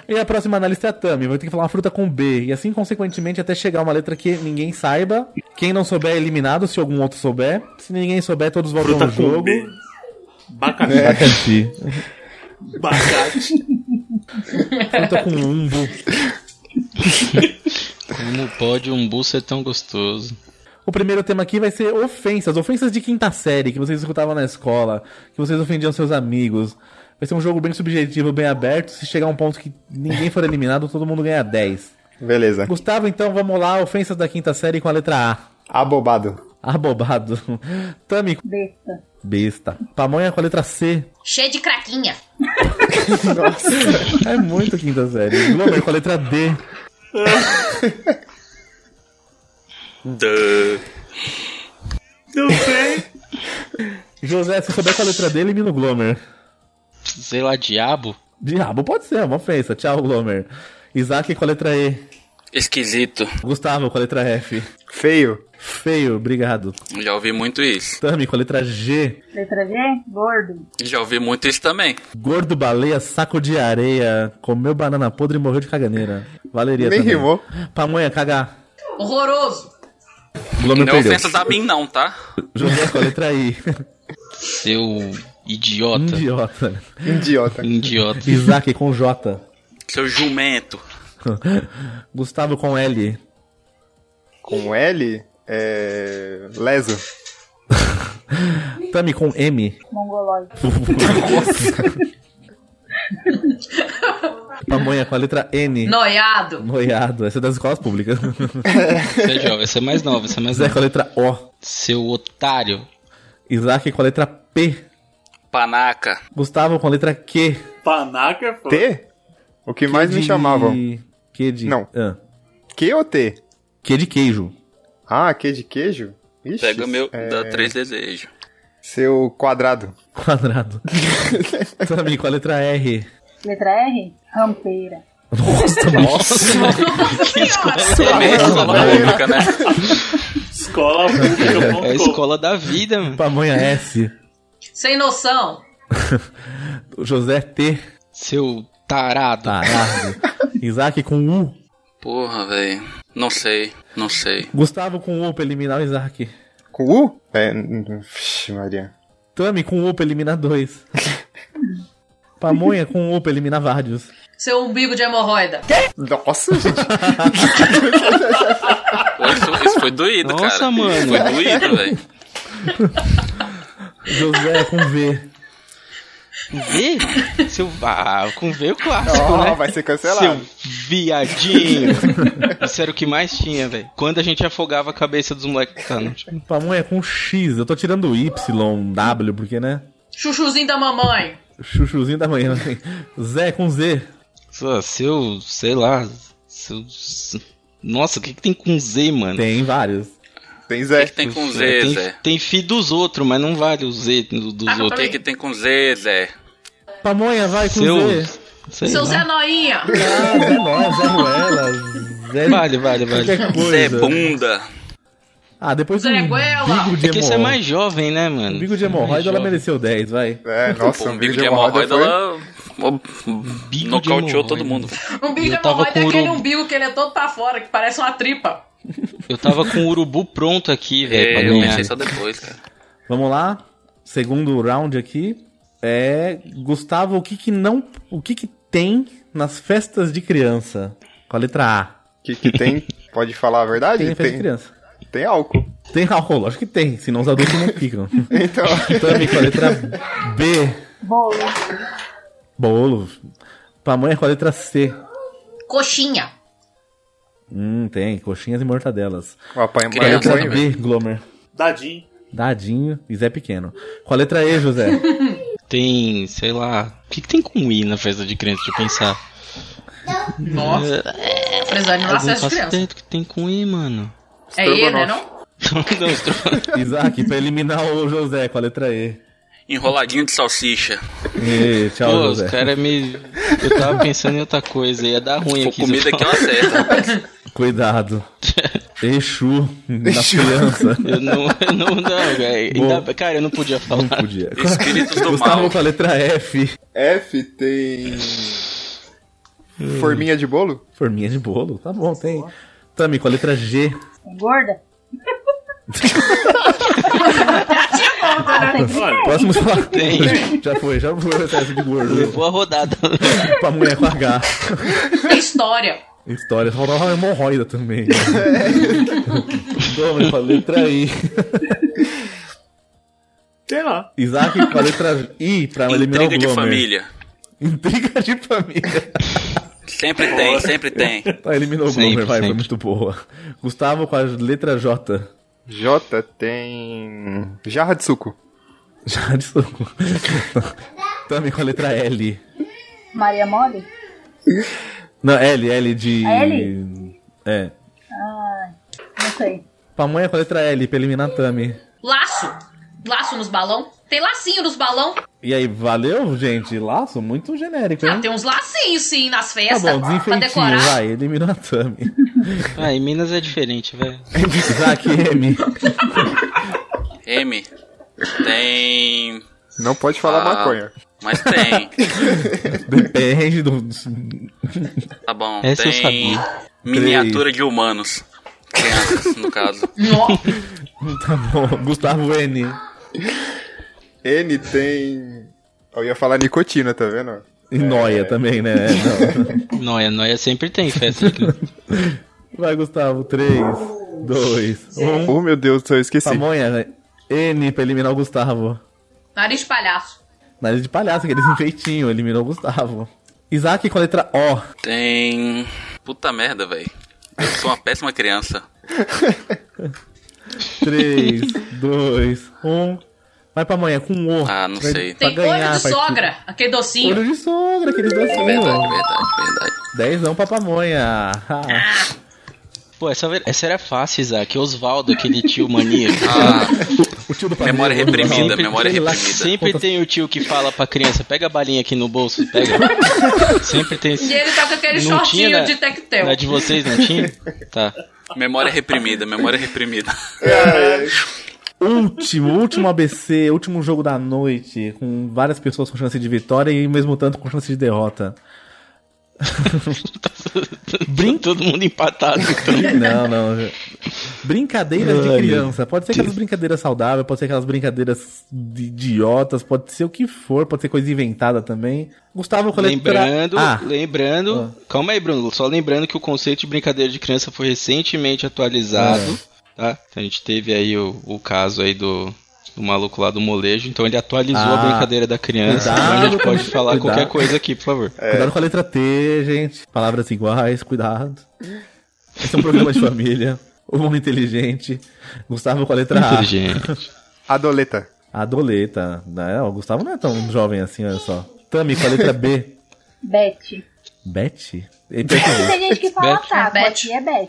S2: e a próxima na lista é a Tami. Vai ter que falar uma fruta com B. E assim, consequentemente, até chegar uma letra que ninguém saiba. Quem não souber é eliminado, se algum outro souber. Se ninguém souber, todos voltam
S5: Fruta
S2: no
S5: com
S2: jogo.
S5: B. Bacana.
S2: Abacaxi.
S5: Bacate.
S2: Fruta com umbo.
S6: Como pode um bus ser tão gostoso?
S2: O primeiro tema aqui vai ser ofensas, ofensas de quinta série que vocês escutavam na escola, que vocês ofendiam seus amigos. Vai ser um jogo bem subjetivo, bem aberto. Se chegar a um ponto que ninguém for eliminado, todo mundo ganha 10.
S3: Beleza.
S2: Gustavo, então vamos lá, ofensas da quinta série com a letra A.
S3: Abobado.
S2: Abobado. Tami,
S7: Besta.
S2: Besta. Pamonha com a letra C.
S4: Cheio de craquinha. (laughs)
S2: É muito quinta série. Glomer com a letra D. (laughs)
S8: Duh.
S5: Não sei.
S2: José, se souber com a letra D, elimina o Glomer.
S6: Sei lá, diabo?
S2: Diabo, pode ser, é uma ofensa. Tchau, Glomer. Isaac com a letra E.
S8: Esquisito.
S2: Gustavo com a letra F.
S3: Feio.
S2: Feio, obrigado.
S8: Já ouvi muito isso.
S2: Tami com a letra G.
S7: Letra G, gordo.
S8: Já ouvi muito isso também.
S2: Gordo baleia, saco de areia, comeu banana podre e morreu de caganeira. Valeria
S3: Nem
S2: também.
S3: rimou.
S2: Pamonha, cagar.
S4: Horroroso.
S8: Não é
S2: perdeu.
S8: ofensas a mim, não, tá?
S2: José com a letra I.
S6: Seu idiota.
S2: Idiota.
S3: Idiota.
S6: Idiota.
S2: Isaac com J.
S8: Seu jumento. (laughs)
S2: Gustavo com L.
S3: Com L, é. Leso. (laughs)
S2: Tami com M.
S7: Mongoloide. (laughs)
S2: Pamonha com a letra N.
S4: Noiado.
S2: Noiado. Essa é das escolas públicas.
S6: Essa é jovem, essa é mais nova, essa é mais
S2: Zé
S6: nova.
S2: com a letra O.
S6: Seu otário.
S2: Isaac com a letra P.
S8: Panaca.
S2: Gustavo com a letra Q.
S5: Panaca é foda.
S3: T? O que mais me
S2: de-
S3: chamavam?
S2: Q de...
S3: Não.
S2: Ah.
S3: Q ou T?
S2: Q de queijo.
S3: Ah, Q de queijo? Ixi,
S8: Pega o meu,
S3: é,
S8: dá três desejos.
S3: Seu quadrado. (laughs)
S2: Quadrado. (laughs) Tami com a letra R.
S7: Letra R, rampeira.
S2: Nossa, (laughs) nossa.
S6: Que escola
S8: é escola pública, né?
S5: Escola pública.
S6: É a escola da vida, mano.
S2: Pamonha S.
S4: Sem noção.
S2: José T.
S6: Seu tarado.
S2: Tarado. Isaac com U.
S8: Porra, velho. Não sei, não sei.
S2: Gustavo com U pra eliminar o Isaac.
S3: Com U? É. Vixe, Maria.
S2: Tami com U pra eliminar dois. (laughs) Pamonha com U pra eliminar vários.
S4: Seu umbigo de hemorroida.
S3: Nossa, gente.
S8: Pô, isso, isso Foi doído,
S6: Nossa,
S8: cara.
S6: mano.
S8: Foi doído, velho.
S2: José com V.
S6: V? Seu... Ah, com V o clássico,
S3: Ó,
S6: né?
S3: vai ser cancelado.
S6: Seu viadinho. (laughs) Isso era o que mais tinha, velho. Quando a gente afogava a cabeça dos moleques. Tá, não.
S2: Pamonha com X. Eu tô tirando o Y, W, porque, né?
S4: Chuchuzinho da mamãe.
S2: Chuchuzinho da manhã. assim. Zé com Z.
S6: Só, Seu, sei lá. Seu... Nossa, o que, que tem com Z, mano?
S2: Tem vários.
S3: Tem
S8: O que,
S3: Zé.
S8: que tem com
S6: É,
S8: Z,
S6: tem,
S8: Zé?
S6: tem fi dos outros, mas não vale o Z do- dos
S4: Ah,
S8: O que,
S6: outros.
S8: que tem com Z, Zé?
S2: Pamonha vai com
S6: Seu.
S2: Z.
S6: Sei
S4: Seu
S6: lá.
S4: Zé Noinha.
S2: Ah, Zé Nóia, Zé Ruela. Zé...
S6: Vale, vale, vale.
S8: Zé Bunda.
S2: Ah, depois do
S4: Zé Goela.
S2: bigo de
S6: É que esse é
S2: hemorroida.
S6: mais jovem, né, mano?
S2: O bigo de
S6: Esse é
S2: hemorroida, ela mereceu 10, vai.
S3: É, nossa,
S8: Pô,
S3: um
S8: um bico de
S3: hemorroida
S8: hemorroida,
S3: foi-
S8: ela
S6: de
S8: nocauteou
S6: hemorroida.
S8: todo mundo.
S4: Um bico de hemorroida é aquele umbigo que ele é todo pra fora, que parece uma tripa.
S6: Eu tava com o urubu pronto aqui, velho, pra
S8: É, eu pensei só depois, cara.
S2: Vamos lá. Segundo round aqui. É. Gustavo, o que que não. O que que tem nas festas de criança? Com a letra A.
S3: O que, que tem? Pode falar a verdade?
S2: Tem em festa de criança.
S3: tem álcool.
S2: Tem álcool, lógico que tem, senão os adultos não ficam. (laughs)
S3: Então,
S2: Tami com a letra B.
S7: Bolo.
S2: Bolo. Pamonha com a letra C.
S4: Coxinha.
S2: Hum, tem. Coxinhas e mortadelas.
S3: o apanha
S2: Com a letra B, Glomer.
S5: Dadinho.
S2: Dadinho e Zé Pequeno. Com a letra E, José. (laughs)
S6: Tem, sei lá. O que, que tem com I na festa de criança? Deixa eu pensar.
S4: Nossa. Na
S6: Eu não
S4: de
S6: faço
S4: criança.
S6: ideia do que tem com I, mano.
S4: É E, né, (laughs) não?
S6: Não,
S2: Isaac, pra eliminar o José com a letra E.
S8: Enroladinho de salsicha.
S2: E, tchau,
S6: Pô,
S2: José.
S6: os caras me. Eu tava pensando em outra coisa, ia dar ruim
S8: Pô,
S6: aqui.
S8: comida
S6: se eu
S8: aqui é uma certa, rapaz. (laughs)
S2: Cuidado. (laughs) Exu na criança. (laughs)
S6: Eu não, eu não, não, velho. Cara, eu não podia falar.
S2: Não podia. (laughs)
S8: Espíritos do
S2: Gustavo
S8: mal.
S2: com a letra F.
S3: F tem. Forminha de bolo?
S2: Forminha de bolo. Tá bom, tem. Tami com a letra G.
S7: Gorda?
S2: Próximo falar.
S6: Tem.
S2: Já foi, já foi o teste de gordo.
S6: Levou a rodada.
S2: Pamonha com H.
S4: Tem história.
S2: História. Faltava uma hemorroida também. Domi com a letra I.
S5: Sei lá.
S2: Isaac com a letra I pra eliminar
S8: Intriga
S2: o
S8: de
S2: Glomer.
S8: família.
S2: Intriga de família.
S8: Sempre tem, sempre tem.
S2: Tá, eliminou o Glomer, vai, foi muito boa. Gustavo com a letra J.
S3: J tem. Jarra de suco.
S2: Já de suco. (laughs) Também com a letra L.
S7: Maria Mole?
S2: Não, L, L de.
S7: A L?
S2: É.
S7: Ah, não sei.
S2: Pamonha com a letra L pra eliminar a Tami.
S4: Laço. Laço nos balão. Tem lacinho nos balão.
S2: E aí, valeu, gente? Laço muito genérico,
S4: Ah,
S2: hein?
S4: tem uns lacinhos sim nas
S2: Tá
S4: festas.
S2: bom,
S4: pra
S2: desenfeitinho,
S4: decorar.
S2: vai, eliminou a Tami.
S6: Ah, em Minas é diferente, velho. (laughs)
S2: Isaac M.
S8: M. Tem.
S3: Não pode falar
S8: Ah.
S3: maconha.
S8: Mas tem. (laughs)
S2: Depende do.
S8: Tá bom.
S6: Essa eu
S8: tem.
S6: sabia.
S8: Miniatura de humanos. Crianças, no caso. (laughs)
S2: Tá bom. Gustavo N.
S3: N tem. Eu ia falar nicotina, tá vendo?
S2: E Noia também, né? (laughs)
S6: Noia, Noia sempre tem festa.
S2: Vai, Gustavo. 3, 2, 1.
S3: Oh, meu Deus do céu, eu esqueci.
S2: Pamonha, né? N pra eliminar o Gustavo.
S4: Nariz de palhaço.
S2: Nariz de palhaço, aquele desenfeitinho, eliminou o Gustavo. Isaac com a letra O.
S8: Tem. Puta merda, velho. Eu sou uma péssima criança.
S2: 3, 2, 1. Vai pra amanhã com o.
S8: Ah, não
S2: Pra-
S8: sei.
S2: pra
S4: Tem
S2: ganhar,
S4: olho de sogra. Aquele docinho.
S2: Olho de sogra, aqueles docinhos.
S8: Verdade, verdade, verdade.
S2: Dezão pra pamonha. Ah. (laughs)
S6: Pô, essa, essa era fácil, Isaac. Osvaldo, aquele tio maníaco. (laughs)
S8: Ah,
S2: O tio do
S8: memória reprimida,
S6: Sempre-
S8: memória reprimida.
S6: Sempre tem o tio que fala pra criança, pega a balinha aqui no bolso, pega. (laughs) Sempre tem esse.
S4: E ele tá com aquele
S6: Não
S4: shortinho
S6: né?
S4: de tectel.
S6: Na de vocês não tinha? (laughs) Tá.
S8: Memória reprimida, memória reprimida.
S2: Último, último ABC, último jogo da noite, com várias pessoas com chance de vitória e mesmo tanto com chance de derrota. (laughs)
S6: Brin... Todo mundo empatado. Então. (laughs)
S2: Não, não. (laughs) Brincadeiras de criança. Pode ser aquelas brincadeiras saudáveis, pode ser aquelas brincadeiras de idiotas, pode ser o que for, pode ser coisa inventada também. Gustavo com a letra-
S6: Lembrando,
S2: Ah,
S6: lembrando. Calma aí, Bruno. Só lembrando que o conceito de brincadeira de criança foi recentemente atualizado. tá? A gente teve aí o, o caso aí do, do maluco lá do molejo, então ele atualizou a
S2: Ah,
S6: brincadeira da criança.
S2: cuidado
S6: então a gente pode falar
S2: cuidado.
S6: qualquer coisa aqui, por favor.
S2: Cuidado com a letra T, gente. Palavras iguais, cuidado. Esse é um programa de família. O mundo inteligente. Gustavo com a letra A.
S6: Inteligente.
S3: Adoleta.
S2: Adoleta. Né? O Gustavo não é tão jovem assim, olha só. Tami com a letra B.
S7: Beth.
S2: Beth? (laughs)
S7: Tem gente que fala
S6: Beth.
S7: taco, aqui é Beth.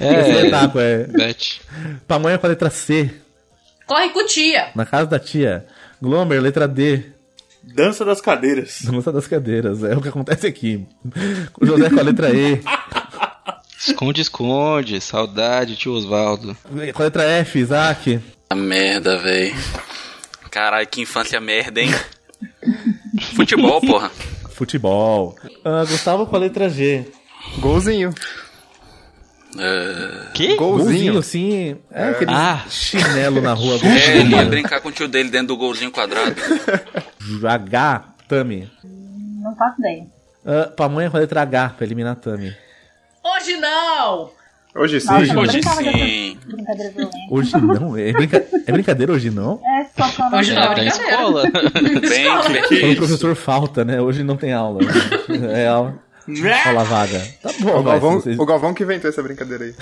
S2: É, taco, é.
S6: Beth.
S2: Pamonha com a letra C.
S4: Corre com tia.
S2: Na casa da tia. Glomer, letra D.
S5: Dança das cadeiras.
S2: Dança das cadeiras. É o que acontece aqui. O José com a letra E.
S6: Esconde, esconde. Saudade, tio Osvaldo.
S2: Com a letra F, Isaac.
S8: A merda, véi. Caralho, que infância merda, hein? Futebol, porra.
S2: Futebol. Ah, Gustavo com a letra G.
S3: Golzinho.
S8: É...
S6: Que?
S2: Golzinho, sim. É aquele
S6: Ah.
S2: chinelo na rua. (laughs)
S8: É, ele ia
S2: golzinho.
S8: brincar com o tio dele dentro do golzinho quadrado.
S2: H, Tami.
S7: Não faço ideia.
S2: Ah, pamonha com a letra H pra eliminar a Tami.
S4: Hoje não!
S3: Hoje sim.
S7: Nossa,
S8: Hoje sim.
S2: Hoje não. É, brinca- é brincadeira hoje não?
S7: É só
S4: Hoje não,
S6: É da
S4: brincadeira.
S6: escola. (laughs)
S2: Quando o professor falta, né? Hoje não tem aula. (laughs) É aula. Aula vaga. Tá bom,
S3: O. Galvão,
S2: vocês-
S3: o Galvão que inventou essa brincadeira aí.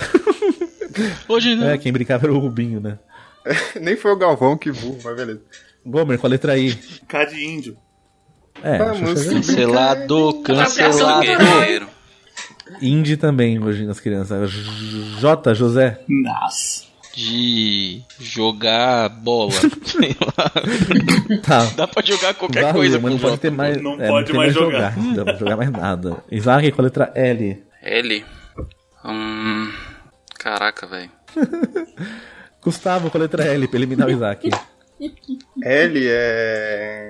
S3: (laughs)
S6: Hoje não.
S2: É, quem brincava era o Rubinho, né? (laughs)
S3: Nem foi o Galvão que burro, mas beleza.
S2: Gomer com a letra I.
S5: Cá de índio.
S2: É, já-
S6: Cancelado, cancelado.
S2: Indy também, hoje nas crianças. J, José.
S5: Nossa.
S6: De jogar bola. Sei (laughs) lá.
S2: Tá.
S6: Dá pra jogar qualquer
S2: Valeu,
S6: coisa
S2: mas não pode ter mais.
S5: Não
S2: é,
S5: pode
S2: tem
S5: mais jogar.
S2: Não dá pra jogar mais nada. Isaac com a letra L.
S8: L. Hum. Caraca, velho. (laughs)
S2: Gustavo com a letra L pra eliminar o Isaac.
S3: L é.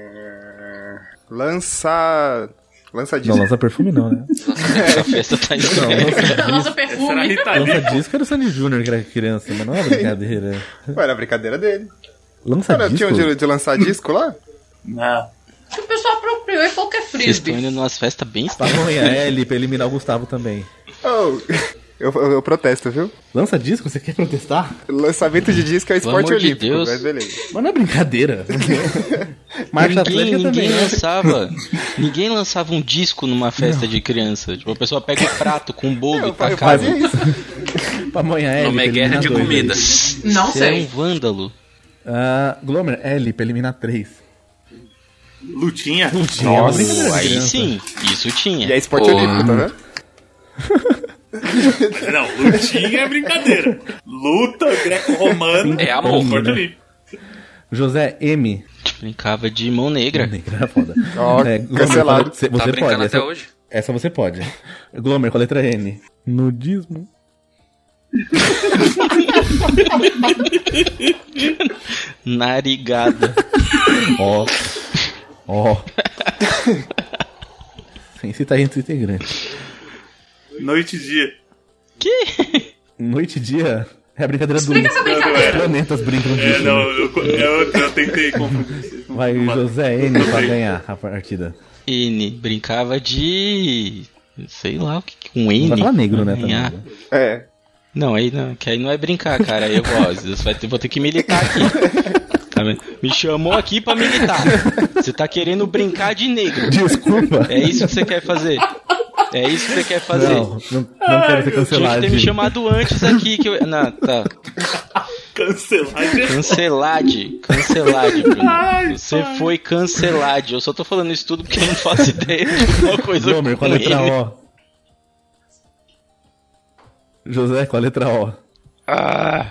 S3: Lança. Lança
S2: Não,
S3: disco.
S2: lança perfume não, né? (laughs)
S6: Essa festa tá
S2: Não,
S6: estranha.
S2: lança,
S4: Lança
S5: Será
S4: perfume.
S5: Rita
S2: lança disco era o Sandy Júnior que era criança, mas não é brincadeira.
S3: Ué, era a brincadeira dele.
S2: Lança
S3: Cara,
S2: disco?
S3: tinha um de, de lançar disco lá?
S5: Não.
S4: O pessoal apropriou e falou que é
S6: Vocês estão
S4: frisbee.
S6: indo numas festas bem estranhas.
S2: Pamonha L pra eliminar o Gustavo também.
S3: Oh, eu, eu, eu protesto, viu?
S2: Lança disco? Você quer protestar?
S3: Lançamento de disco é esporte
S6: amor de
S3: olímpico,
S6: Deus.
S3: mas beleza.
S2: Mas não é brincadeira. (laughs) Marcha
S6: ninguém,
S2: Atlética também.
S6: ninguém
S2: né?
S6: lançava. (laughs) Ninguém lançava um disco numa festa de criança. Tipo, a pessoa pega o prato com um bolo e tacava.
S3: fazia isso. (laughs)
S2: Pamonha L.
S8: Nome é
S2: pra
S8: guerra de comida.
S2: aí.
S4: Não
S6: Você é um
S4: sei.
S6: vândalo.
S2: Ah, Glomer L pra eliminar três.
S5: Lutinha.
S2: Tinha uma
S3: Nossa,
S6: Aí sim, isso tinha.
S3: E é esporte
S8: Porra.
S3: olímpico, tá vendo? (laughs)
S5: Não, lutinha é brincadeira. Luta greco-romana.
S8: É amor.
S5: Olímpico.
S2: José M.
S6: Brincava de mão negra.
S2: Negra é foda. (laughs)
S3: Ó,
S2: Glomer,
S3: cancelado.
S2: Você,
S8: Tá
S2: pode.
S8: até
S2: essa,
S8: hoje?
S2: essa você pode. Glomer com a letra N. Nudismo. (laughs)
S6: Narigada.
S2: Ó. Ó. Sem citar entre integrantes.
S5: Noite e dia.
S6: Que?
S2: Noite e dia é a brincadeira do
S4: Explica essa
S5: Não, não
S4: brincadeira.
S5: é.
S2: Os planetas brincam
S5: É,
S2: disso.
S5: não,
S2: né?
S5: eu, eu, eu tentei confundir.
S2: Vai José N pra ganhar a partida.
S6: N. Brincava de. Sei lá o que. Um N.
S2: Não vai falar negro, né?
S6: Um
S2: Também.
S6: A.
S3: É.
S6: Não, aí não, que aí não é brincar, cara. Aí eu ter, vou ter que militar aqui. Tá vendo? Me chamou aqui pra militar. Você tá querendo brincar de negro.
S2: Desculpa.
S6: É isso que você quer fazer? É isso que você quer fazer?
S2: Não, não, não quero ser
S6: Tinha
S2: cancelado.
S6: que ter me chamado antes aqui que eu. Não, tá.
S5: Cancelagem.
S6: Cancelade. Cancelade, Bruno. Você foi cancelade. Eu só tô falando isso tudo porque eu não faço ideia de alguma coisa
S2: Glomer com a letra
S6: ele.
S2: O. José com a letra O.
S6: Ah,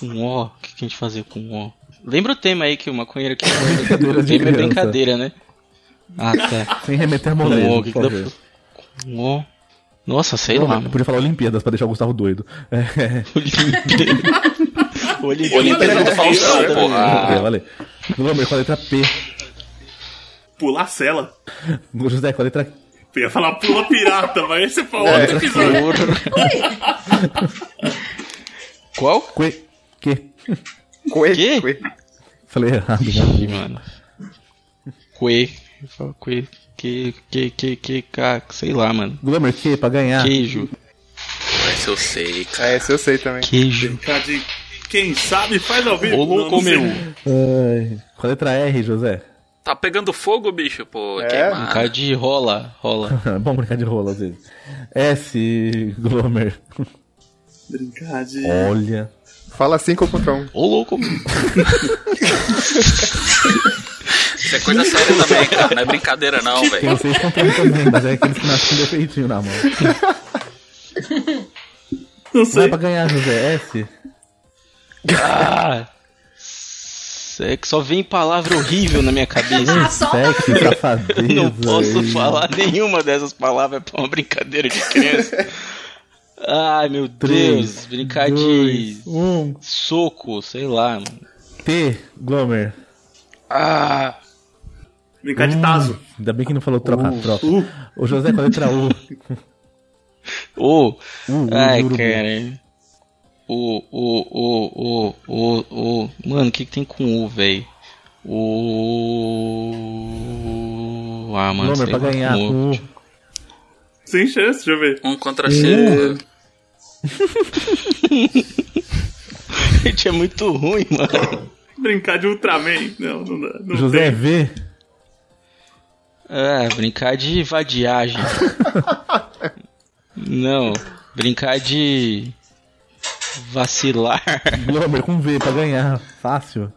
S6: com O. O que, que a gente fazia com O? Lembra o tema aí que o maconheiro (laughs)
S2: Brincadeira
S6: O tema é brincadeira, né? Ah, tá.
S2: Sem remeter a
S6: O,
S2: molejo,
S6: o que que dá pra- Com O. Nossa, sei lá.
S2: Eu podia falar Olimpíadas pra deixar o Gustavo doido. É, (laughs)
S6: Olimpíada.
S8: Olimpíada do Faustão,
S2: é,
S8: porra.
S2: valeu. Glomer com a letra P.
S5: Pular cela.
S2: José com a letra
S5: Eu ia falar pula pirata, mas esse foi
S3: É.
S5: outro episódio. (laughs)
S6: Qual?
S2: Que. Que.
S3: Coe.
S2: Falei errado,
S6: Ih,
S2: né?
S6: mano. Que. Eu falo Que. Que. Que. Que. Que. ca- Sei lá, mano.
S2: Glomer, que pra ganhar.
S6: Queijo.
S8: Esse eu sei, cara.
S3: É, esse eu sei também.
S6: Queijo.
S5: De Quem sabe faz ao vivo.
S6: Ô, louco,
S5: sei.
S6: meu.
S2: Com a letra R, José.
S8: Tá pegando fogo, bicho, pô.
S3: É,
S8: queimar.
S6: Brincar de rola, rola.
S2: É (laughs) bom brincar de rola às vezes. S, Glomer.
S5: Brincar de.
S2: Olha.
S3: Fala 5 contra 1. Um.
S6: Ô, louco.
S8: Isso é coisa séria também, cara. Não é brincadeira, não,
S2: Tem
S8: velho.
S2: vocês contra mim também, mas é aqueles que nascem com defeitinho na mão.
S5: Não
S2: Não é
S5: sei.
S2: pra ganhar, José. S.
S6: Ah, é que só vem palavra horrível na minha cabeça.
S4: Ah, só
S2: Sexy, safadeza.
S6: Não posso falar nenhuma dessas palavras pra uma brincadeira de criança. Ai, meu
S2: Três,
S6: Deus. Brincar de
S2: um.
S6: soco, sei lá. mano.
S2: T, Glomer.
S6: Ah,
S5: Brincar de Tazo.
S2: Ainda bem que não falou troca-troca. O José com a letra U. (laughs) U
S6: Ai, cara. O, o, o, o, o, o. Mano, o que, que tem com U, velho? O. Ah, mano,
S2: Glomer
S6: sei
S2: pra ganhar.
S5: Sem chance, deixa eu ver.
S8: Um contra C. (laughs)
S6: Gente, é muito ruim, mano.
S5: Brincar de Ultraman. Não, não dá. Não
S2: José
S5: tem.
S2: V.
S6: É, brincar de vadiagem. (laughs) Não, brincar de vacilar.
S2: Glomer com V pra ganhar. Fácil.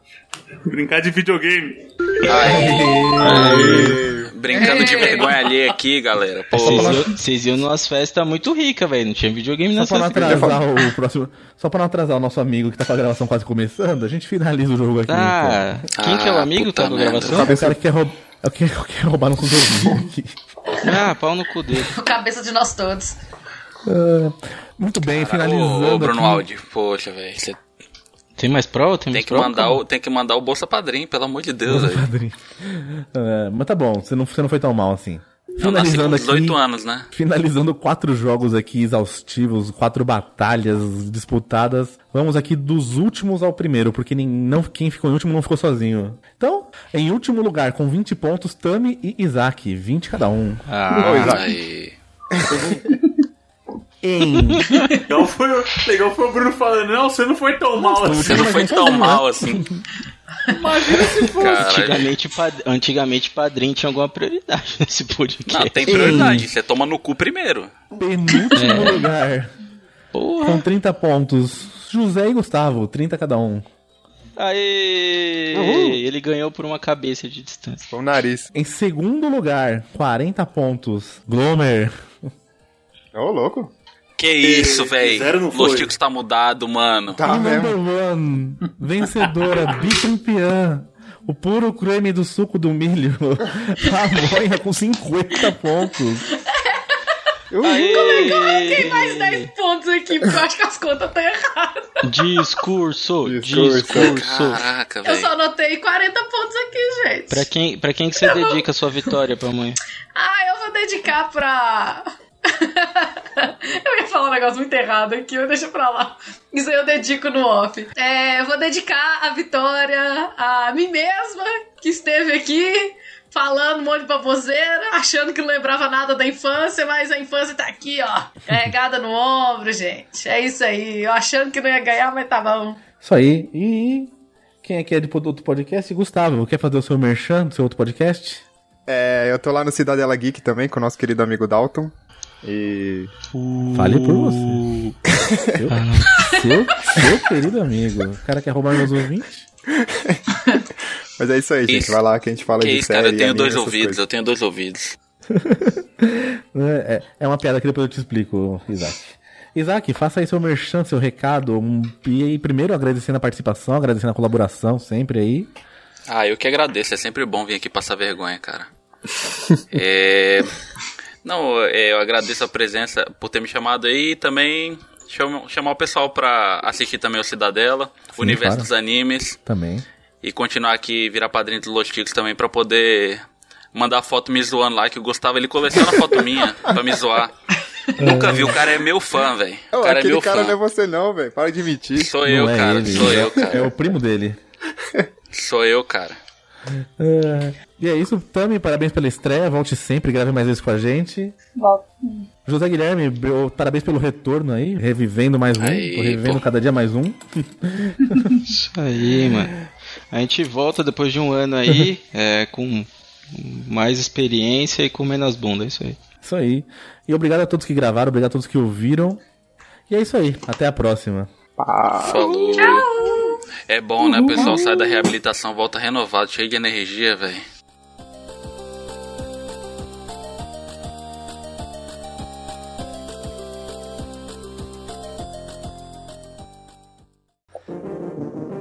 S5: Brincar de videogame.
S8: Brincando de vergonha alheia aqui, galera. Pô,
S6: Vocês iam, numas festas muito ricas, velho. Não tinha videogame
S2: Só
S6: nas
S2: pra não atrasar o próximo. Só pra não atrasar o nosso amigo que tá com a gravação quase começando, a gente finaliza o jogo aqui.
S6: Ah, quem que é o
S8: Ah,
S6: amigo que tá com a gravação?
S2: então. O cara que quer, é o que que quer roubar nossos ouvintes aqui.
S6: Ah, pau no cu dele. (laughs)
S4: cabeça de nós todos.
S2: Ah, muito bem,
S8: Ô,
S2: finalizando.
S8: ô, Bruno
S2: aqui.
S8: Aldi, poxa, velho. Você
S6: Tem mais prova? Tem,
S8: tem
S6: mais
S8: que,
S6: prova?
S8: mandar o, tem que mandar o Bolsa Padrinho, pelo amor de Deus, velho.
S2: Padrinho. Ah, mas tá bom, você não, você não foi tão mal assim. Finalizando aqui.
S8: 18 anos, né?
S2: Finalizando quatro jogos aqui exaustivos, quatro batalhas disputadas. Vamos aqui dos últimos ao primeiro, porque nem, não, quem ficou em último não ficou sozinho. Então, em último lugar, com 20 pontos, Tami e Isaac, 20 cada um.
S6: Ah,
S3: Ô, Isaac. (laughs)
S2: Em
S5: Legal foi, o- legal foi o Bruno falando, não, você não foi tão mal assim.
S8: Você não foi tão mal assim. Caralho.
S6: antigamente, pad- antigamente padrinho tinha alguma prioridade (laughs) nesse podcast.
S8: Não, tem prioridade. Você toma no cu primeiro.
S2: penúltimo lugar,
S6: Porra.
S2: com 30 pontos, José e Gustavo, 30 cada um.
S6: Aê!
S3: Uhul.
S6: Ele ganhou por uma cabeça de distância.
S3: Com o nariz.
S2: Em segundo lugar, 40 pontos, Glomer.
S3: Ô, louco.
S8: Que isso, velho. Los Ticos tá mudado, mano.
S3: Tá
S2: number
S3: mesmo.
S2: one, vencedora, (laughs) bicampeã, o puro creme do suco do milho, (laughs) a Moia com 50 pontos.
S6: Aê!
S4: Tem mais 10 pontos aqui, porque eu acho que as contas estão erradas.
S6: Discurso,
S3: Discurso.
S6: discurso.
S8: Caraca,
S4: Eu
S8: velho.
S4: sia anotei 40 pontos aqui, gente.
S6: Pra quem, pra quem que você dedica a sua vitória, pamonha?
S4: Ah, eu vou dedicar pra. (laughs) eu ia falar um negócio muito errado aqui, mas deixa pra lá. Isso aí eu dedico no off. É, eu vou dedicar a vitória a mim mesma, que esteve aqui falando um monte de baboseira, achando que não lembrava nada da infância, mas a infância tá aqui, ó, carregada no ombro, gente. É isso aí. Eu achando que não ia ganhar, mas tá bom.
S2: Isso aí. E quem é que é de outro podcast? Gustavo, quer fazer o seu merchan do seu outro podcast?
S3: É, eu tô lá no Cidadela Geek também, com o nosso querido amigo Dalton. E.
S2: Fale por você. Seu, seu, seu querido amigo. O cara quer roubar meus ouvintes? (laughs)
S3: Mas é isso aí, gente.
S8: Isso.
S3: Vai lá que a gente fala
S8: Que
S3: de
S8: isso,
S3: série
S8: cara. Eu tenho dois ouvidos,
S3: coisas.
S8: eu tenho dois ouvidos. (laughs)
S2: É, é uma piada que depois eu te explico, Isaac. Isaac, faça aí seu merchan, seu recado. Um, e aí, primeiro agradecendo a participação, agradecendo a colaboração sempre aí.
S8: Ah, eu que agradeço. É sempre bom vir aqui passar vergonha, cara. (laughs) É... Não, é, eu agradeço a presença por ter me chamado aí e também chama- chamar o pessoal pra assistir também o Cidadela, o Universo
S2: claro.
S8: dos Animes
S2: Também.
S8: e continuar aqui, virar padrinho dos Los Ticos também pra poder mandar foto me zoando lá, que o Gustavo ele coleciona foto minha pra me zoar. (laughs) Nunca vi, o cara é meu fã, velho. O cara é
S3: aquele
S8: meu
S3: cara
S8: fã.
S3: não é você não, velho. Para de mentir.
S8: Sou eu,
S2: é
S8: cara.
S2: ele,
S8: Sou
S2: é-
S8: eu, cara.
S2: É o primo dele.
S8: Sou eu, cara.
S2: É, E é isso, Tami, parabéns pela estreia. Volte sempre, grave mais vezes com a gente.
S7: Volto.
S2: José Guilherme, parabéns pelo retorno aí, revivendo mais um.
S8: Aí,
S2: revivendo
S8: pô.
S2: cada dia mais um. (laughs) (laughs)
S6: Isso aí, mano. A gente volta depois de um ano aí, (laughs) é, com mais experiência e com menos bunda, é isso aí.
S2: Isso aí. E obrigado a todos que gravaram, obrigado a todos que ouviram. E é isso aí, até a próxima.
S8: Falou. É bom, né? O pessoal sai da reabilitação, volta renovado, cheio de energia, velho.